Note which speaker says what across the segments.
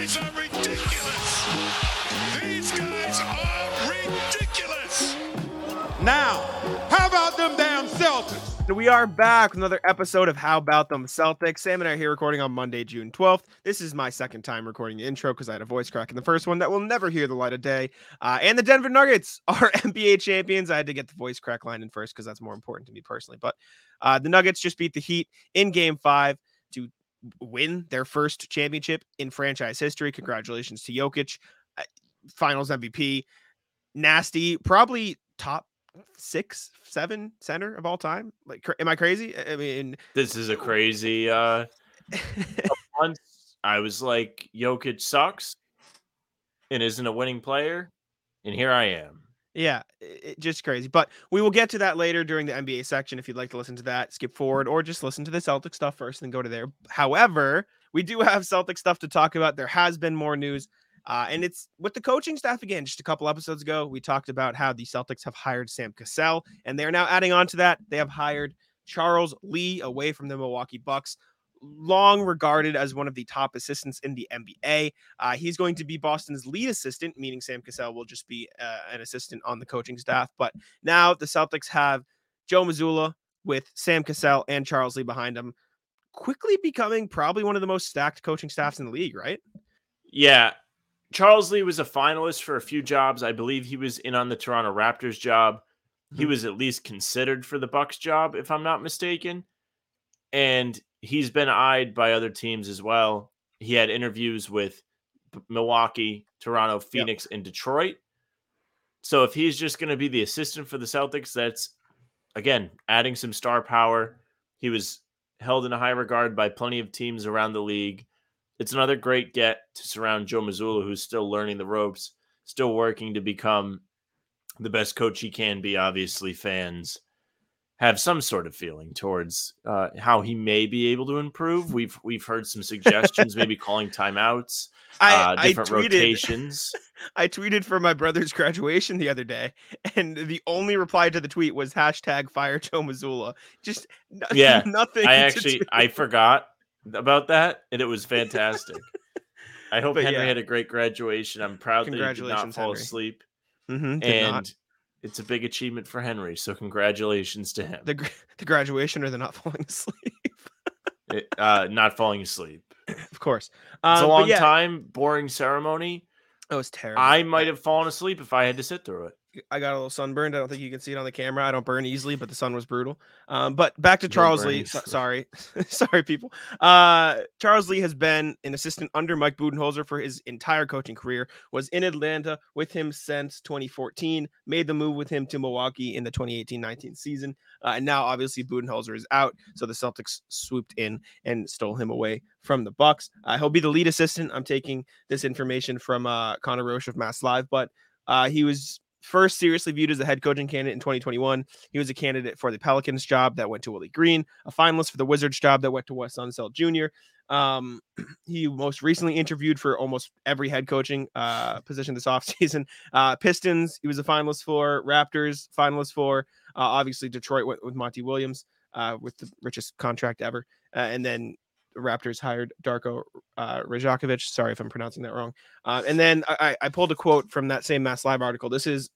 Speaker 1: guys are ridiculous. These guys are ridiculous.
Speaker 2: Now, how about them damn Celtics?
Speaker 3: We are back with another episode of How About Them Celtics. Sam and I are here recording on Monday, June 12th. This is my second time recording the intro because I had a voice crack in the first one that will never hear the light of day. Uh, and the Denver Nuggets are NBA champions. I had to get the voice crack line in first because that's more important to me personally. But uh, the Nuggets just beat the Heat in game five win their first championship in franchise history. Congratulations to Jokic, uh, finals MVP. Nasty, probably top six, seven center of all time. Like, am I crazy? I I mean,
Speaker 4: This is a crazy uh once I was like Jokic sucks and isn't a winning player and here I am.
Speaker 3: Yeah, i- i- just crazy. But we will get to that later during the NBA section. If you'd like to listen to that, skip forward or just listen to the Celtic stuff first and then go to there. However, we do have Celtic stuff to talk about. There has been more news. Uh, and it's with the coaching staff again. Just a couple episodes ago, we talked about how the Celtics have hired Sam Cassell, and they're now adding on to that. They have hired Charles Lee away from the Milwaukee Bucks, long regarded as one of the top assistants in the NBA. Uh, he's going to be Boston's lead assistant, meaning Sam Cassell will just be uh, an assistant on the coaching staff. But now the Celtics have Joe Mazzulla with Sam Cassell and Charles Lee behind him, quickly becoming probably one of the most stacked coaching staffs in the league, right?
Speaker 4: Yeah. Charles Lee was a finalist for a few jobs. I believe he was in on the Toronto Raptors job. He
Speaker 3: Mhm.
Speaker 4: was at least considered for the Bucks job if I'm not mistaken. And he's been eyed by other teams as well. He had interviews with Milwaukee, Toronto, Phoenix, and Detroit. So if he's just going to be the assistant for the Celtics, that's again adding some star power. He was held in a high regard by plenty of teams around the league. It's another great get to surround Joe Mazzulla, who's still learning the ropes, still working to become the best coach he can be. Obviously, fans have some sort of feeling towards uh, how he may be able to improve. We've we've heard some suggestions, maybe calling timeouts, uh, different rotations.
Speaker 3: I tweeted for my brother's graduation the other day, and the only reply to the tweet was hashtag fire Joe Mazzulla. Just no-
Speaker 4: Yeah,
Speaker 3: nothing.
Speaker 4: I actually
Speaker 3: do-
Speaker 4: I forgot about that, and it was fantastic. I hope
Speaker 3: But
Speaker 4: Henry
Speaker 3: yeah.
Speaker 4: had a great graduation. I'm proud that he did not fall
Speaker 3: Henry.
Speaker 4: asleep,
Speaker 3: Mhm, did
Speaker 4: and
Speaker 3: not.
Speaker 4: It's a big achievement for Henry. So congratulations to him.
Speaker 3: the the graduation or the not falling asleep.
Speaker 4: It- uh, not falling asleep.
Speaker 3: of course,
Speaker 4: It's
Speaker 3: um,
Speaker 4: a long
Speaker 3: yeah,
Speaker 4: time, boring ceremony.
Speaker 3: It was terrible.
Speaker 4: I might have fallen asleep if I had to sit through it.
Speaker 3: I got a little sunburned. I don't think you can see it on the camera. I don't burn easily, but the sun was brutal. Um, but back to Charles Lee. so- sorry, sorry, people. Uh, Charles Lee has been an assistant under Mike Budenholzer for his entire coaching career. Was in Atlanta with him since 2014. Made the move with him to Milwaukee in the 2018-19 season. Uh, and now, obviously, Budenholzer is out, so the Celtics swooped in and stole him away from the Bucks. Uh, he'll be the lead assistant. I'm taking this information from uh, Conor Roche of Mass Live, but uh, he was first seriously viewed as a head coaching candidate in 2021. He was a candidate for the Pelicans job that went to Willie Green, a finalist for the Wizards job that went to Wes Unseld Jr. Um, he most recently interviewed for almost every head coaching uh, position this offseason. Uh, Pistons, he was a finalist for, Raptors, finalist for, uh, obviously Detroit went with Monty Williams uh, with the richest contract ever. Uh, and then the Raptors hired Darko uh, Rajakovic. Sorry if I'm pronouncing that wrong. Uh, and then I, I pulled a quote from that same Mass Live article. This is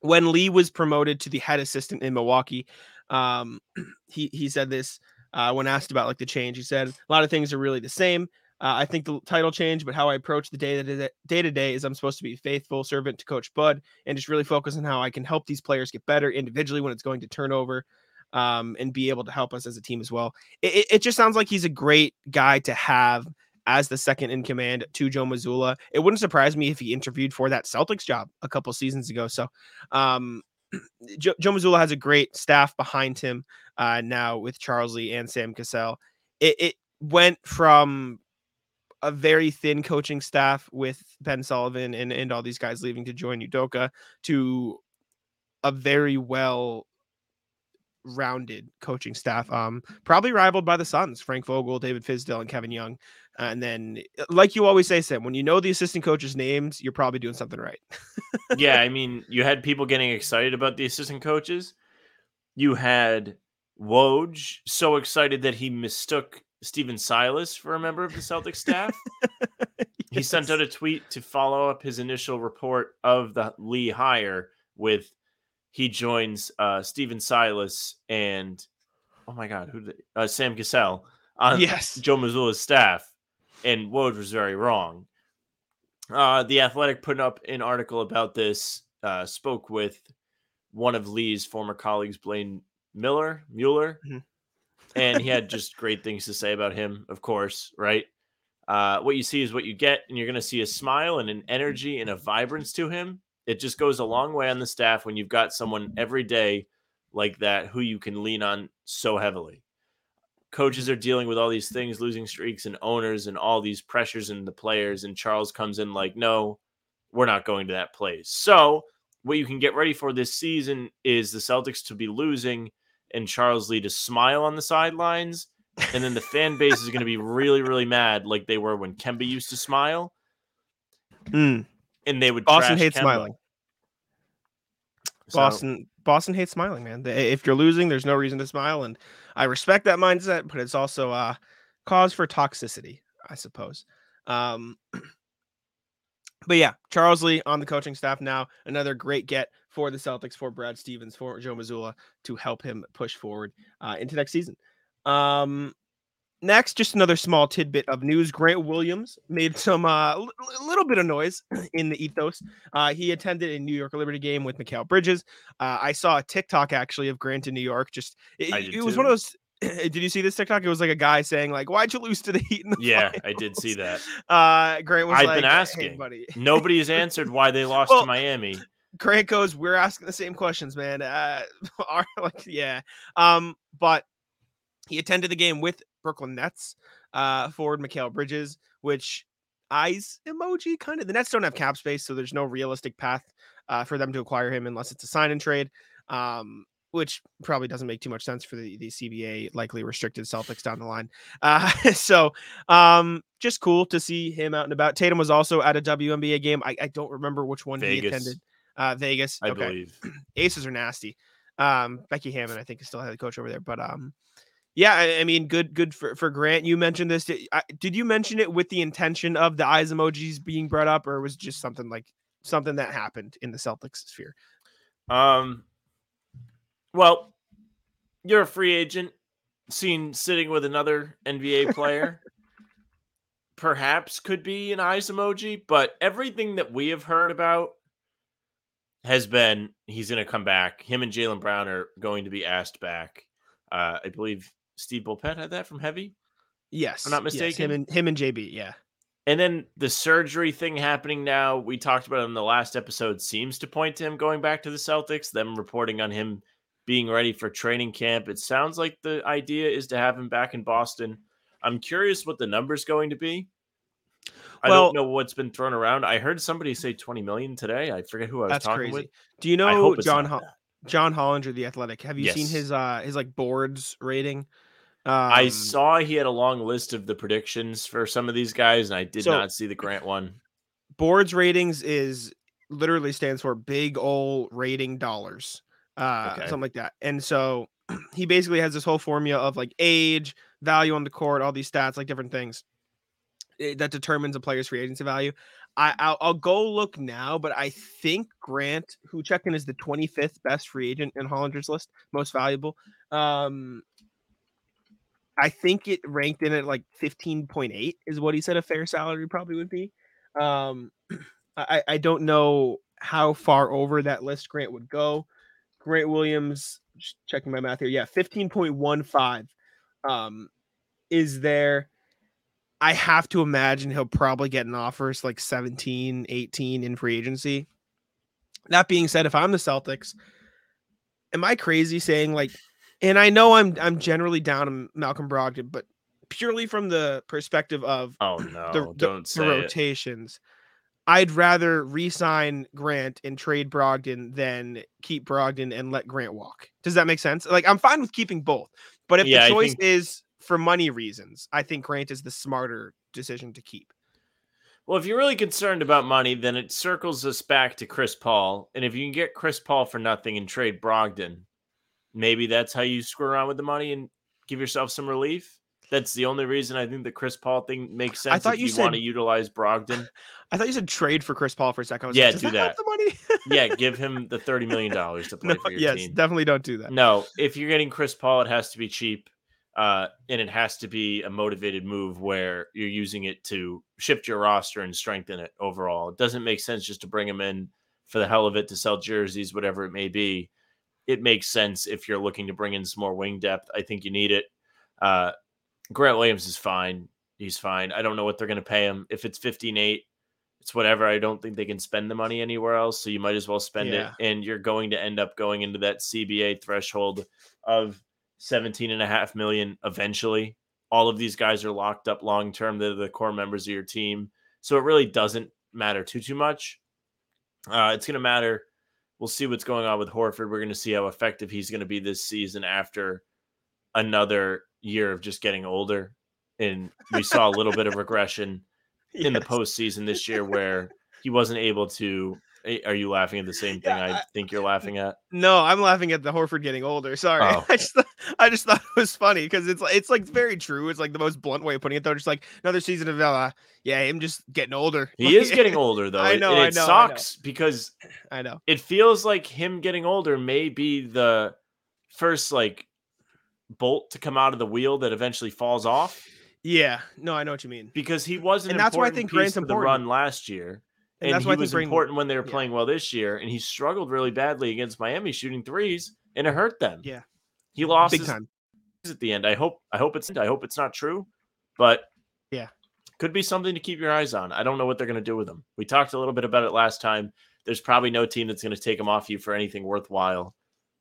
Speaker 3: when Lee was promoted to the head assistant in Milwaukee. Um, he he said this uh, when asked about like the change. He said a lot of things are really the same. Uh, I think the title change, but how I approach the day to day to day is I'm supposed to be faithful servant to Coach Bud and just really focus on how I can help these players get better individually when it's going to turnover, um, and be able to help us as a team as well. It, it, just sounds like he's a great guy to have as the second in command to Joe Mazzulla. It wouldn't surprise me if he interviewed for that Celtics job a couple seasons ago. So, um, Joe, Joe Mazzulla has a great staff behind him uh, now with Charles Lee and Sam Cassell. It, it went from a very thin coaching staff with Ben Sullivan and, and all these guys leaving to join Udoka to a very well rounded coaching staff. Um, probably rivaled by the Suns, Frank Vogel, David Fizdale, and Kevin Young. And then, like you always say, Sam, when you know the assistant coaches' names, you're probably doing something right.
Speaker 4: yeah, I mean, you had people getting excited about the assistant coaches. You had Woj so excited that he mistook Stephen Silas for a member of the Celtic staff. he sent out a tweet to follow up his initial report of the Lee hire with he joins uh Stephen Silas and oh my god, who did uh, Sam Cassell on
Speaker 3: Yes.
Speaker 4: Joe Mazzulla's staff, and Woj was very wrong. Uh, the Athletic put up an article about this. Uh, spoke with one of Lee's former colleagues, Blaine Miller, Mueller,
Speaker 3: Mhm.
Speaker 4: and he had just great things to say about him. Of course, right? Uh, what you see is what you get, and you're going to see a smile and an energy and a vibrance to him. It just goes a long way on the staff when you've got someone every day like that who you can lean on so heavily coaches are dealing with all these things, losing streaks and owners and all these pressures in the players. And Charles comes in like, no, we're not going to that place. So what you can get ready for this season is the Celtics to be losing and Charles Lee to smile on the sidelines. And then the fan base is going to be really, really mad like they were when Kemba used to smile.
Speaker 3: Mm.
Speaker 4: And they would
Speaker 3: Boston hates
Speaker 4: Kemba.
Speaker 3: smiling.
Speaker 4: So-
Speaker 3: Boston Boston hates smiling, man. If you're losing, there's no reason to smile, and I respect that mindset, but it's also a cause for toxicity, I suppose. Um, but yeah, Charles Lee on the coaching staff now, another great get for the Celtics, for Brad Stevens, for Joe Mazzulla to help him push forward uh, into next season. Um, next, just another small tidbit of news: Grant Williams made some uh, l- little bit of noise in the ethos. Uh, he attended a New York Liberty game with Mikal Bridges. Uh, I saw a TikTok actually of Grant in New York. Just it, it was one of those. Did you see this TikTok? It was like a guy saying like, "Why'd you lose to the Heat in the
Speaker 4: yeah, I did see that.
Speaker 3: Uh, Grant was
Speaker 4: I've
Speaker 3: like,
Speaker 4: been
Speaker 3: "Hey,
Speaker 4: asking.
Speaker 3: buddy."
Speaker 4: Nobody has answered why they lost
Speaker 3: Well,
Speaker 4: to Miami.
Speaker 3: Grant goes, "We're asking the same questions, man." Uh, are like, yeah. Um, but he attended the game with Brooklyn Nets uh, forward Mikal Bridges, which eyes emoji kind of. The Nets don't have cap space, so there's no realistic path uh, for them to acquire him unless it's a sign and trade. Um, which probably doesn't make too much sense for the, the CBA likely restricted Celtics down the line. Uh, so um, just cool to see him out and about. Tatum was also at a WNBA game. I, I don't remember which one he attended. Uh, Vegas.
Speaker 4: I
Speaker 3: okay.
Speaker 4: believe.
Speaker 3: Aces are nasty. Um, Becky Hammon, I think, is still head coach over there. But um, yeah, I, I mean, good, good for, for Grant. You mentioned this. Did, I, did you mention it with the intention of the eyes emojis being brought up, or was it just something like something that happened in the Celtics sphere?
Speaker 4: Um, well, you're a free agent, seen sitting with another NBA player. Perhaps could be an eyes emoji, but everything that we have heard about has been he's going to come back. Him and Jaylen Brown are going to be asked back. Uh, I believe Steve Bulpett had that from Heavy.
Speaker 3: Yes, I'm
Speaker 4: not
Speaker 3: yes,
Speaker 4: mistaken.
Speaker 3: him and him and JB. Yeah,
Speaker 4: And then the surgery thing happening now, we talked about in the last episode, seems to point to him going back to the Celtics, them reporting on him being ready for training camp. It sounds like the idea is to have him back in Boston. I'm curious what the number's going to be. I
Speaker 3: Well-
Speaker 4: don't know what's been thrown around. I heard somebody say 20 million today. I forget who I was
Speaker 3: that's
Speaker 4: talking
Speaker 3: crazy.
Speaker 4: with.
Speaker 3: Do you know John Ho- John Hollinger, the Athletic? Have you seen his uh his like boards rating? Um,
Speaker 4: I saw he had a long list of the predictions for some of these guys, and I did
Speaker 3: So-
Speaker 4: not see the Grant one.
Speaker 3: boards ratings is literally stands for big ol rating dollars uh
Speaker 4: Okay.
Speaker 3: something like that and so he basically has this whole formula of like age value on the court all these stats like different things eh, that determines a player's free agency value I, I'll, I'll go look now, but I think Grant, who checked in, is the 25th best free agent in Hollinger's list, most valuable. Um, I think it ranked in at like 15.8 is what he said a fair salary probably would be. Um, I, I don't know how far over that list Grant would go. Grant Williams, checking my math here, yeah, 15.15 um, is there. I have to imagine he'll probably get an offers like 17, 18 in free agency. That being said, if I'm the Celtics, am I crazy saying like, and I know I'm I'm generally down on Malcolm Brogdon, but purely from the perspective of
Speaker 4: Oh no!
Speaker 3: the, the-
Speaker 4: don't
Speaker 3: the
Speaker 4: say it.
Speaker 3: rotations. I'd rather re-sign Grant and trade Brogdon than keep Brogdon and let Grant walk. Does that make sense? Like I'm fine with keeping both, but if
Speaker 4: Yeah,
Speaker 3: the choice
Speaker 4: think-
Speaker 3: is for money reasons, I think Grant is the smarter decision to keep.
Speaker 4: Well, if you're really concerned about money, then it circles us back to Chris Paul. And if you can get Chris Paul for nothing and trade Brogdon, maybe that's how you screw around with the money and give yourself some relief. That's the only reason I think the Chris Paul thing makes sense.
Speaker 3: I thought
Speaker 4: if
Speaker 3: you
Speaker 4: you want to utilize Brogdon.
Speaker 3: I thought you said trade for Chris Paul for a second.
Speaker 4: Yeah,
Speaker 3: like,
Speaker 4: do
Speaker 3: that.
Speaker 4: that.
Speaker 3: The money?
Speaker 4: yeah, give him the thirty million dollars to play
Speaker 3: no,
Speaker 4: for your
Speaker 3: yes,
Speaker 4: team.
Speaker 3: definitely don't do that.
Speaker 4: No, if you're getting Chris Paul, it has to be cheap, uh, and it has to be a motivated move where you're using it to shift your roster and strengthen it overall. It doesn't make sense just to bring him in for the hell of it to sell jerseys, whatever it may be. It makes sense if you're looking to bring in some more wing depth. I think you need it. Uh, Grant Williams is fine. He's fine. I don't know what they're going to pay him. If it's 15 8, it's whatever. I don't think they can spend the money anywhere else. So you might as well spend
Speaker 3: Yeah.
Speaker 4: it. And you're going to end up going into that CBA threshold of 17 and a half million eventually. All of these guys are locked up long term. They're the core members of your team. So it really doesn't matter too, too much. Uh, it's going to matter. We'll see what's going on with Horford. We're going to see how effective he's going to be this season after another year of just getting older. And we saw a little bit of regression in the
Speaker 3: Yes.
Speaker 4: postseason this year where he wasn't able to. Eh, Are you laughing at the same thing
Speaker 3: Yeah,
Speaker 4: I
Speaker 3: I-
Speaker 4: think you're laughing at?
Speaker 3: No, I'm laughing at the Horford getting older. Sorry,
Speaker 4: Oh.
Speaker 3: I just thought, I just thought it was funny because it's like it's like very true. It's like the most blunt way of putting it though. Just like another season of uh, yeah, him just getting older.
Speaker 4: He is getting older though.
Speaker 3: I
Speaker 4: It-
Speaker 3: know, I
Speaker 4: it
Speaker 3: know, I know.
Speaker 4: sucks because
Speaker 3: I know.
Speaker 4: it feels like him getting older may be the first like bolt to come out of the wheel that eventually falls off
Speaker 3: Yeah, no, I know what you mean.
Speaker 4: because he wasn't,
Speaker 3: And that's why I think Grant's
Speaker 4: to the run last year.
Speaker 3: And
Speaker 4: And,
Speaker 3: that's
Speaker 4: he
Speaker 3: why think
Speaker 4: was important when they were
Speaker 3: yeah.
Speaker 4: playing well this year, and he struggled really badly against Miami shooting threes, and it hurt them.
Speaker 3: Yeah.
Speaker 4: he lost
Speaker 3: Big time.
Speaker 4: at the end. I hope I hope it's I hope it's not true, but
Speaker 3: Yeah.
Speaker 4: could be something to keep your eyes on. I don't know what they're going to do with him. We talked a little bit about it last time. There's probably no team that's going to take him off you for anything worthwhile.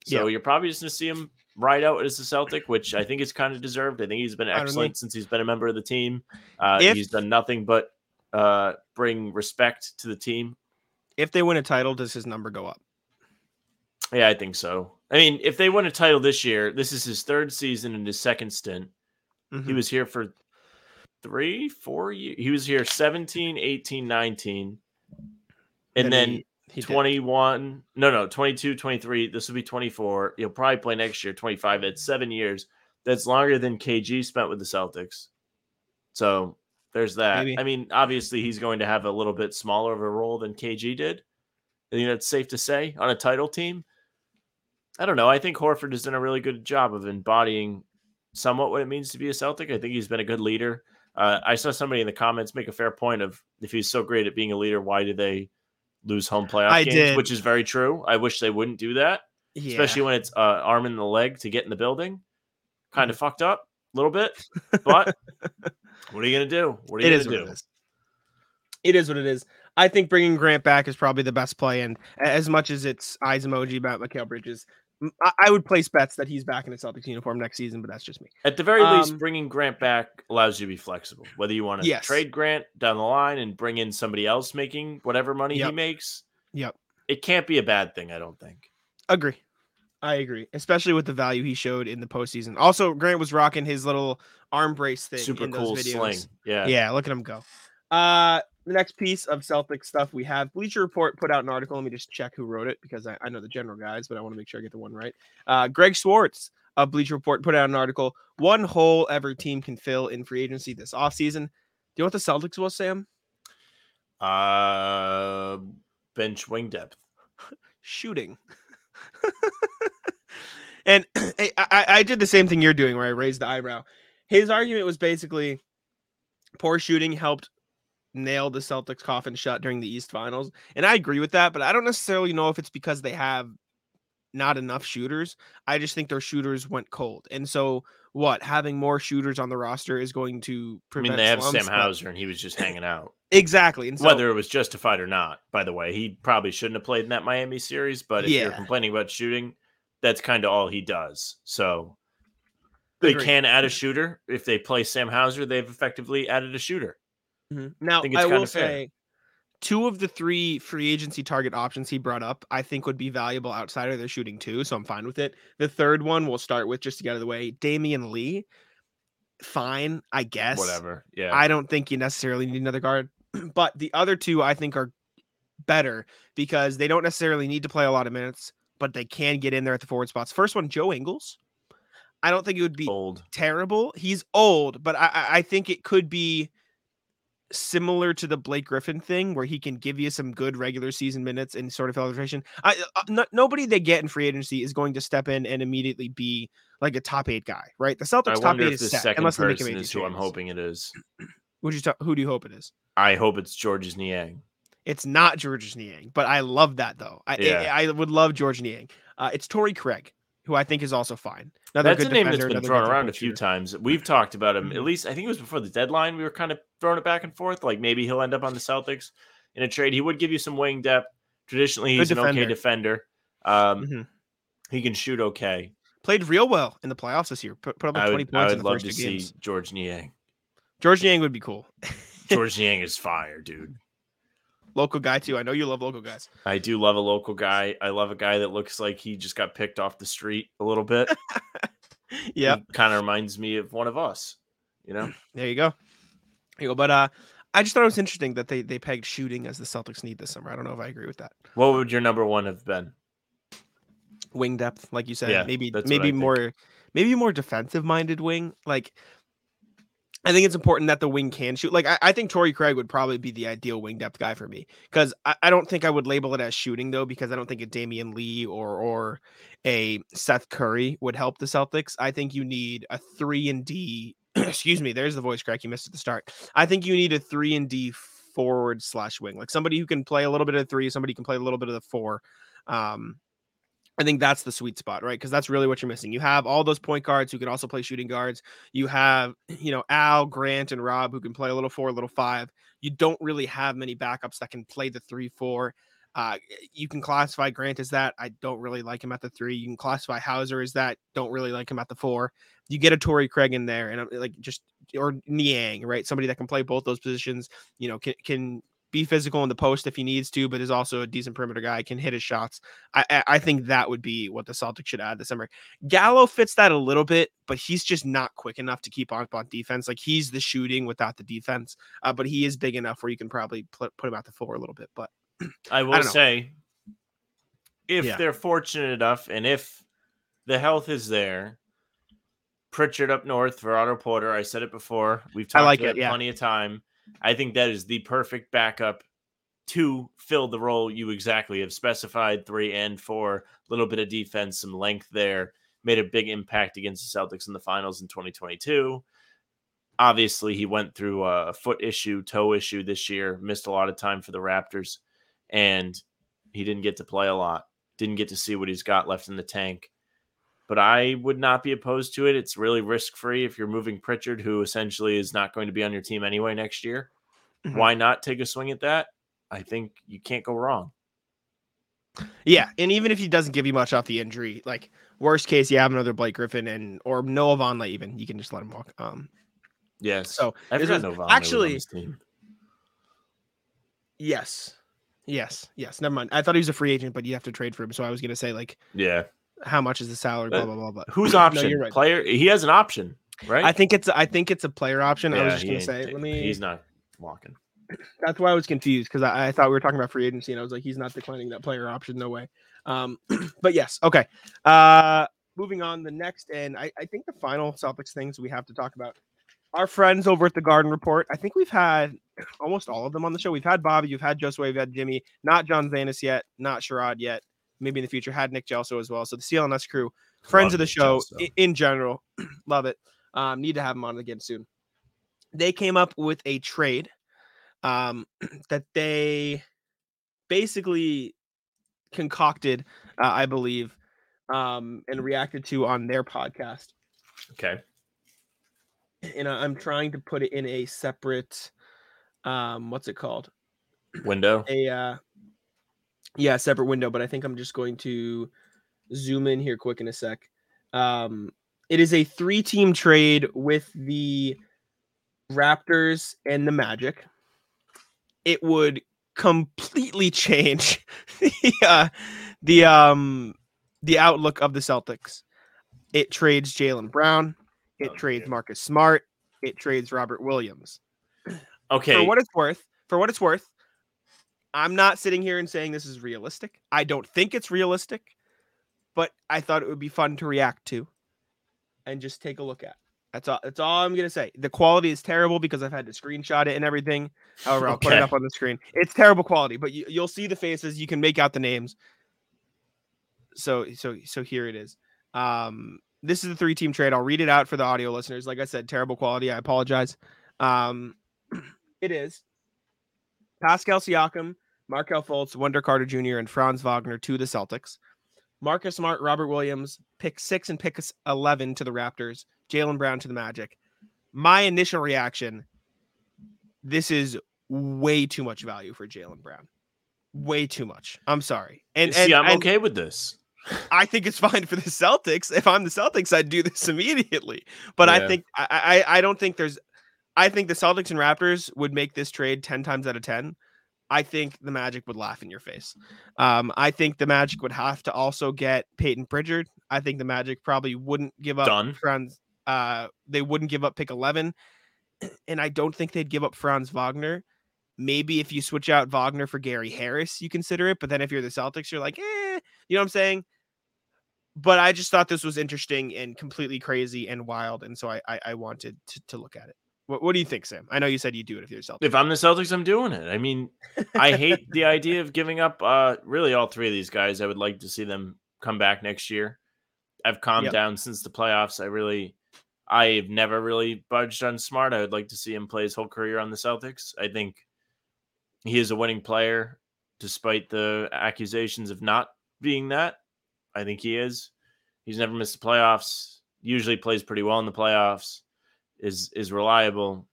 Speaker 4: So
Speaker 3: Yeah.
Speaker 4: you're probably just going to see him ride out as a Celtic, which I think is kind of deserved. I think he's been
Speaker 3: I don't know.
Speaker 4: excellent since he's been a member of the team. Uh,
Speaker 3: If-
Speaker 4: he's done nothing but uh, bring respect to the team.
Speaker 3: If they win a title, does his number go up?
Speaker 4: Yeah, I think so. I mean, if they win a title this year, this is his third season and his second stint. He
Speaker 3: Mhm.
Speaker 4: was here for three, four years. He was here 17, 18, 19. And then,
Speaker 3: he- he did.
Speaker 4: 21, no, no, 22, 23. This will be 24. He'll probably play next year, 25. That's seven years. That's longer than KG spent with the Celtics. So there's that.
Speaker 3: Maybe.
Speaker 4: I mean, obviously, he's going to have a little bit smaller of a role than KG did. I think that's safe to say on a title team. I don't know. I think Horford has done a really good job of embodying somewhat what it means to be a Celtic. I think he's been a good leader. Uh, I saw somebody in the comments make a fair point of if he's so great at being a leader, why do they lose home playoff
Speaker 3: I
Speaker 4: games?
Speaker 3: did.
Speaker 4: Which is very true. I wish they wouldn't do that,
Speaker 3: Yeah.
Speaker 4: especially when it's uh, arm in the leg to get in the building. Kind
Speaker 3: Mm-hmm.
Speaker 4: of fucked up a little bit, but what are you gonna do? What are you
Speaker 3: It is
Speaker 4: gonna
Speaker 3: what
Speaker 4: do?
Speaker 3: it is. It is what it is. I think bringing Grant back is probably the best play, and as much as it's eyes emoji about Mikal Bridges, I would place bets that he's back in a Celtics uniform next season. But that's just me.
Speaker 4: At the very least,
Speaker 3: Um,
Speaker 4: bringing Grant back allows you to be flexible. Whether you want to
Speaker 3: Yes.
Speaker 4: trade Grant down the line and bring in somebody else making whatever money he makes,
Speaker 3: Yep.
Speaker 4: it can't be a bad thing. I don't think.
Speaker 3: Agree. I agree, especially with the value he showed in the postseason. Also, Grant was rocking his little arm brace thing.
Speaker 4: Super
Speaker 3: in those
Speaker 4: cool
Speaker 3: videos.
Speaker 4: sling. Yeah.
Speaker 3: Yeah, look at him go. Uh, the next piece of Celtic stuff we have Bleacher Report put out an article. Let me just check who wrote it because I, I know the general guys, but I want to make sure I get the one right. Uh, Greg Schwartz of Bleacher Report put out an article. One hole every team can fill in free agency this offseason. Do you know what the Celtics was, Sam?
Speaker 4: Uh, bench wing depth.
Speaker 3: Shooting. and I, I, I did the same thing you're doing where I raised the eyebrow. His argument was basically poor shooting helped nail the Celtics coffin shut during the East Finals. And I agree with that, but I don't necessarily know if it's because they have not enough shooters. I just think their shooters went cold. And so what? Having more shooters on the roster is going to prevent.
Speaker 4: I mean, they have
Speaker 3: slumps,
Speaker 4: Sam
Speaker 3: but-
Speaker 4: Hauser, and he was just hanging out.
Speaker 3: Exactly. And so
Speaker 4: Whether it was justified or not, by the way, he probably shouldn't have played in that Miami series. But if you're complaining about shooting, that's kind of all he does. So they
Speaker 3: Agreed.
Speaker 4: can add a shooter. If they play Sam Hauser, they've effectively added a shooter.
Speaker 3: Mhm. Now,
Speaker 4: it's
Speaker 3: I will
Speaker 4: fair.
Speaker 3: say two of the three free agency target options he brought up, I think would be valuable outside of their shooting too. So I'm fine with it. The third one we'll start with just to get out of the way. Damion Lee, fine, I guess.
Speaker 4: Whatever. Yeah.
Speaker 3: I don't think you necessarily need another guard, but the other two I think are better because they don't necessarily need to play a lot of minutes, but they can get in there at the forward spots. First one, Joe Ingles. I don't think it would be
Speaker 4: Old.
Speaker 3: terrible. He's old, but I, I- think it could be similar to the Blake Griffin thing, where he can give you some good regular season minutes and sort of filtration. I uh, no, nobody they get in free agency is going to step in and immediately be like a top eight guy, right? The Celtics
Speaker 4: I
Speaker 3: top eight is set
Speaker 4: second
Speaker 3: unless they make
Speaker 4: is who I'm hoping it is.
Speaker 3: Would you ta- who do you hope it is?
Speaker 4: I hope it's Georges Niang.
Speaker 3: It's not Georges Niang, but I love that though. I
Speaker 4: Yeah.
Speaker 3: I, I would love Georges Niang. Uh, it's Torrey Craig, who I think is also fine. Another
Speaker 4: That's a name that's
Speaker 3: defender,
Speaker 4: been thrown around a few
Speaker 3: shooter.
Speaker 4: times. We've talked about him. At
Speaker 3: Mhm.
Speaker 4: least I think it was before the deadline. We were kind of throwing it back and forth. Like maybe he'll end up on the Celtics in a trade. He would give you some wing depth. Traditionally, he's an okay
Speaker 3: defender.
Speaker 4: Um,
Speaker 3: Mhm.
Speaker 4: He can shoot okay.
Speaker 3: Played real well in the playoffs this year. Put, put up like
Speaker 4: I
Speaker 3: twenty
Speaker 4: would, I
Speaker 3: points in
Speaker 4: would
Speaker 3: the
Speaker 4: love to see
Speaker 3: games.
Speaker 4: Georges Niang.
Speaker 3: Georges Niang would be cool.
Speaker 4: Georges Niang is fire, dude.
Speaker 3: Local guy too. I know you love local guys.
Speaker 4: I do love a local guy. I love a guy that looks like he just got picked off the street a little bit.
Speaker 3: Yeah,
Speaker 4: kind of reminds me of one of us. You know,
Speaker 3: there you go. There you go. But uh, I just thought it was interesting that they they pegged shooting as the Celtics need this summer. I don't know if I agree with that.
Speaker 4: what would your number one have been?
Speaker 3: Wing depth, like you said,
Speaker 4: Yeah,
Speaker 3: maybe
Speaker 4: that's what I
Speaker 3: maybe
Speaker 4: think.
Speaker 3: more maybe more defensive minded wing. Like I think it's important that the wing can shoot. Like I, I think Torrey Craig would probably be the ideal wing depth guy for me because I, I don't think I would label it as shooting though because I don't think a Damion Lee or or a Seth Curry would help the Celtics. I think you need a three and D. excuse me, there's the voice crack you missed at the start. I think you need a three and D forward slash wing, like somebody who can play a little bit of three, somebody can play a little bit of the four. Um, I think that's the sweet spot, right? Because that's really what you're missing. You have all those point guards who can also play shooting guards. You have, you know, Al, Grant, and Rob who can play a little four, a little five. You don't really have many backups that can play the three, four. Uh, you can classify Grant as that. I don't really like him at the three. You can classify Hauser as that. Don't really like him at the four. You get a Torrey Craig in there, and uh, like just or Niang, right? Somebody that can play both those positions. You know, can can be physical in the post if he needs to, but is also a decent perimeter guy. Can hit his shots. I I- I think that would be what the Celtics should add this summer. Gallo fits that a little bit, but he's just not quick enough to keep on on defense. Like he's the shooting without the defense, uh, but he is big enough where you can probably put put him out the floor a little bit. But
Speaker 4: I will
Speaker 3: don't
Speaker 4: say, if
Speaker 3: Yeah.
Speaker 4: they're fortunate enough, and if the health is there, Pritchard up north Otto Porter. I said it before. We've
Speaker 3: I
Speaker 4: talked
Speaker 3: like
Speaker 4: about
Speaker 3: it, yeah.
Speaker 4: plenty of time. I think that is the perfect backup to fill the role you exactly have specified. Three and four, a little bit of defense, some length there. Made a big impact against the Celtics in the finals in 2022. Obviously, he went through a foot issue, toe issue this year. Missed a lot of time for the Raptors, and he didn't get to play a lot. Didn't get to see what he's got left in the tank but I would not be opposed to it. It's really risk free if you're moving Pritchard, who essentially is not going to be on your team anyway next year.
Speaker 3: Mhm.
Speaker 4: Why not take a swing at that? I think you can't go wrong.
Speaker 3: yeah, and even if he doesn't give you much off the injury, like worst case, you have another Blake Griffin and or Noah Vonleh. Even you can just let him walk. Um,
Speaker 4: Yes.
Speaker 3: so
Speaker 4: I
Speaker 3: this
Speaker 4: forgot
Speaker 3: was-
Speaker 4: Novak on
Speaker 3: actually- yes, yes, yes. Never mind. I thought he was a free agent, but you have to trade for him. So I was gonna say like
Speaker 4: Yeah.
Speaker 3: How much is the salary? Blah blah blah. But
Speaker 4: Who's
Speaker 3: No,
Speaker 4: option?
Speaker 3: you're right.
Speaker 4: Player. He has an option, right?
Speaker 3: I think it's I think it's a player option. I was just gonna say. Let me.
Speaker 4: He's not walking.
Speaker 3: That's why I was confused because I, I thought we were talking about free agency, and I was like, he's not declining that player option. No way. Um, but yes, okay. Uh, moving on. The next, and I, I think the final Celtics things we have to talk about. Our friends over at the Garden Report. I think we've had almost all of them on the show. We've had Bobby, you've had Josue, we've had Jimmy, not John Zanis yet, not Sherrod yet. Maybe in the future, had Nick Gelso as well. So the CLNS crew, friends of the
Speaker 4: Nick
Speaker 3: show
Speaker 4: Gelso.
Speaker 3: in general, love it. Um, need to have them on again soon. They came up with a trade um, that they basically concocted, uh, I believe, um, and reacted to on their podcast.
Speaker 4: Okay.
Speaker 3: And I'm trying to put it in a separate, um, what's it called?
Speaker 4: Window.
Speaker 3: A uh, yeah, separate window. But I think I'm just going to zoom in here quick in a sec. Um, it is a three-team trade with the Raptors and the Magic. It would completely change the uh, the um the outlook of the Celtics. It trades Jaylen Brown. It
Speaker 4: Oh,
Speaker 3: trades
Speaker 4: dear.
Speaker 3: Marcus Smart. It trades Robert Williams.
Speaker 4: Okay.
Speaker 3: For what it's worth, for what it's worth, I'm not sitting here and saying this is realistic. I don't think it's realistic, but I thought it would be fun to react to. and just take a look at. That's all. That's all I'm gonna say. The quality is terrible because I've had to screenshot it and everything. However, I'll put it up on the screen. It's terrible quality, but you, you'll see the faces. You can make out the names. So so so here it is. Um, this is the three team trade. I'll read it out for the audio listeners. Like I said, terrible quality. I apologize. Um, it is Pascal Siakam, Markelle Fultz, Wendell Carter Jr., and Franz Wagner to the Celtics. Marcus Smart, Robert Williams, pick six and pick 11 to the Raptors, Jaylen Brown to the Magic. My initial reaction this is way too much value for Jaylen Brown. Way too much. I'm sorry. And,
Speaker 4: See,
Speaker 3: and,
Speaker 4: I'm
Speaker 3: and
Speaker 4: okay with this.
Speaker 3: I think it's fine for the Celtics. If I'm the Celtics, I'd do this immediately. But I think I, I I don't think there's I think the Celtics and Raptors would make this trade 10 times out of 10. I think the Magic would laugh in your face. Um, I think the Magic would have to also get Payton Pritchard. I think the Magic probably wouldn't give up
Speaker 4: Done.
Speaker 3: Franz. Uh, they wouldn't give up pick 11. And I don't think they'd give up Franz Wagner. Maybe if you switch out Wagner for Gary Harris, you consider it. But then if you're the Celtics, you're like, eh, you know what I'm saying? But I just thought this was interesting and completely crazy and wild. And so I I, I wanted to, to look at it. What, what do you think, Sam? I know you said you'd do it if you're Celtics.
Speaker 4: If I'm the Celtics, I'm doing it. I mean, I hate the idea of giving up uh really all three of these guys. I would like to see them come back next year. I've calmed
Speaker 3: Yep.
Speaker 4: down since the playoffs. I really I've never really budged on Smart. I would like to see him play his whole career on the Celtics. I think he is a winning player despite the accusations of not being that. I think he is. He's never missed the playoffs. Usually plays pretty well in the playoffs. Is is reliable.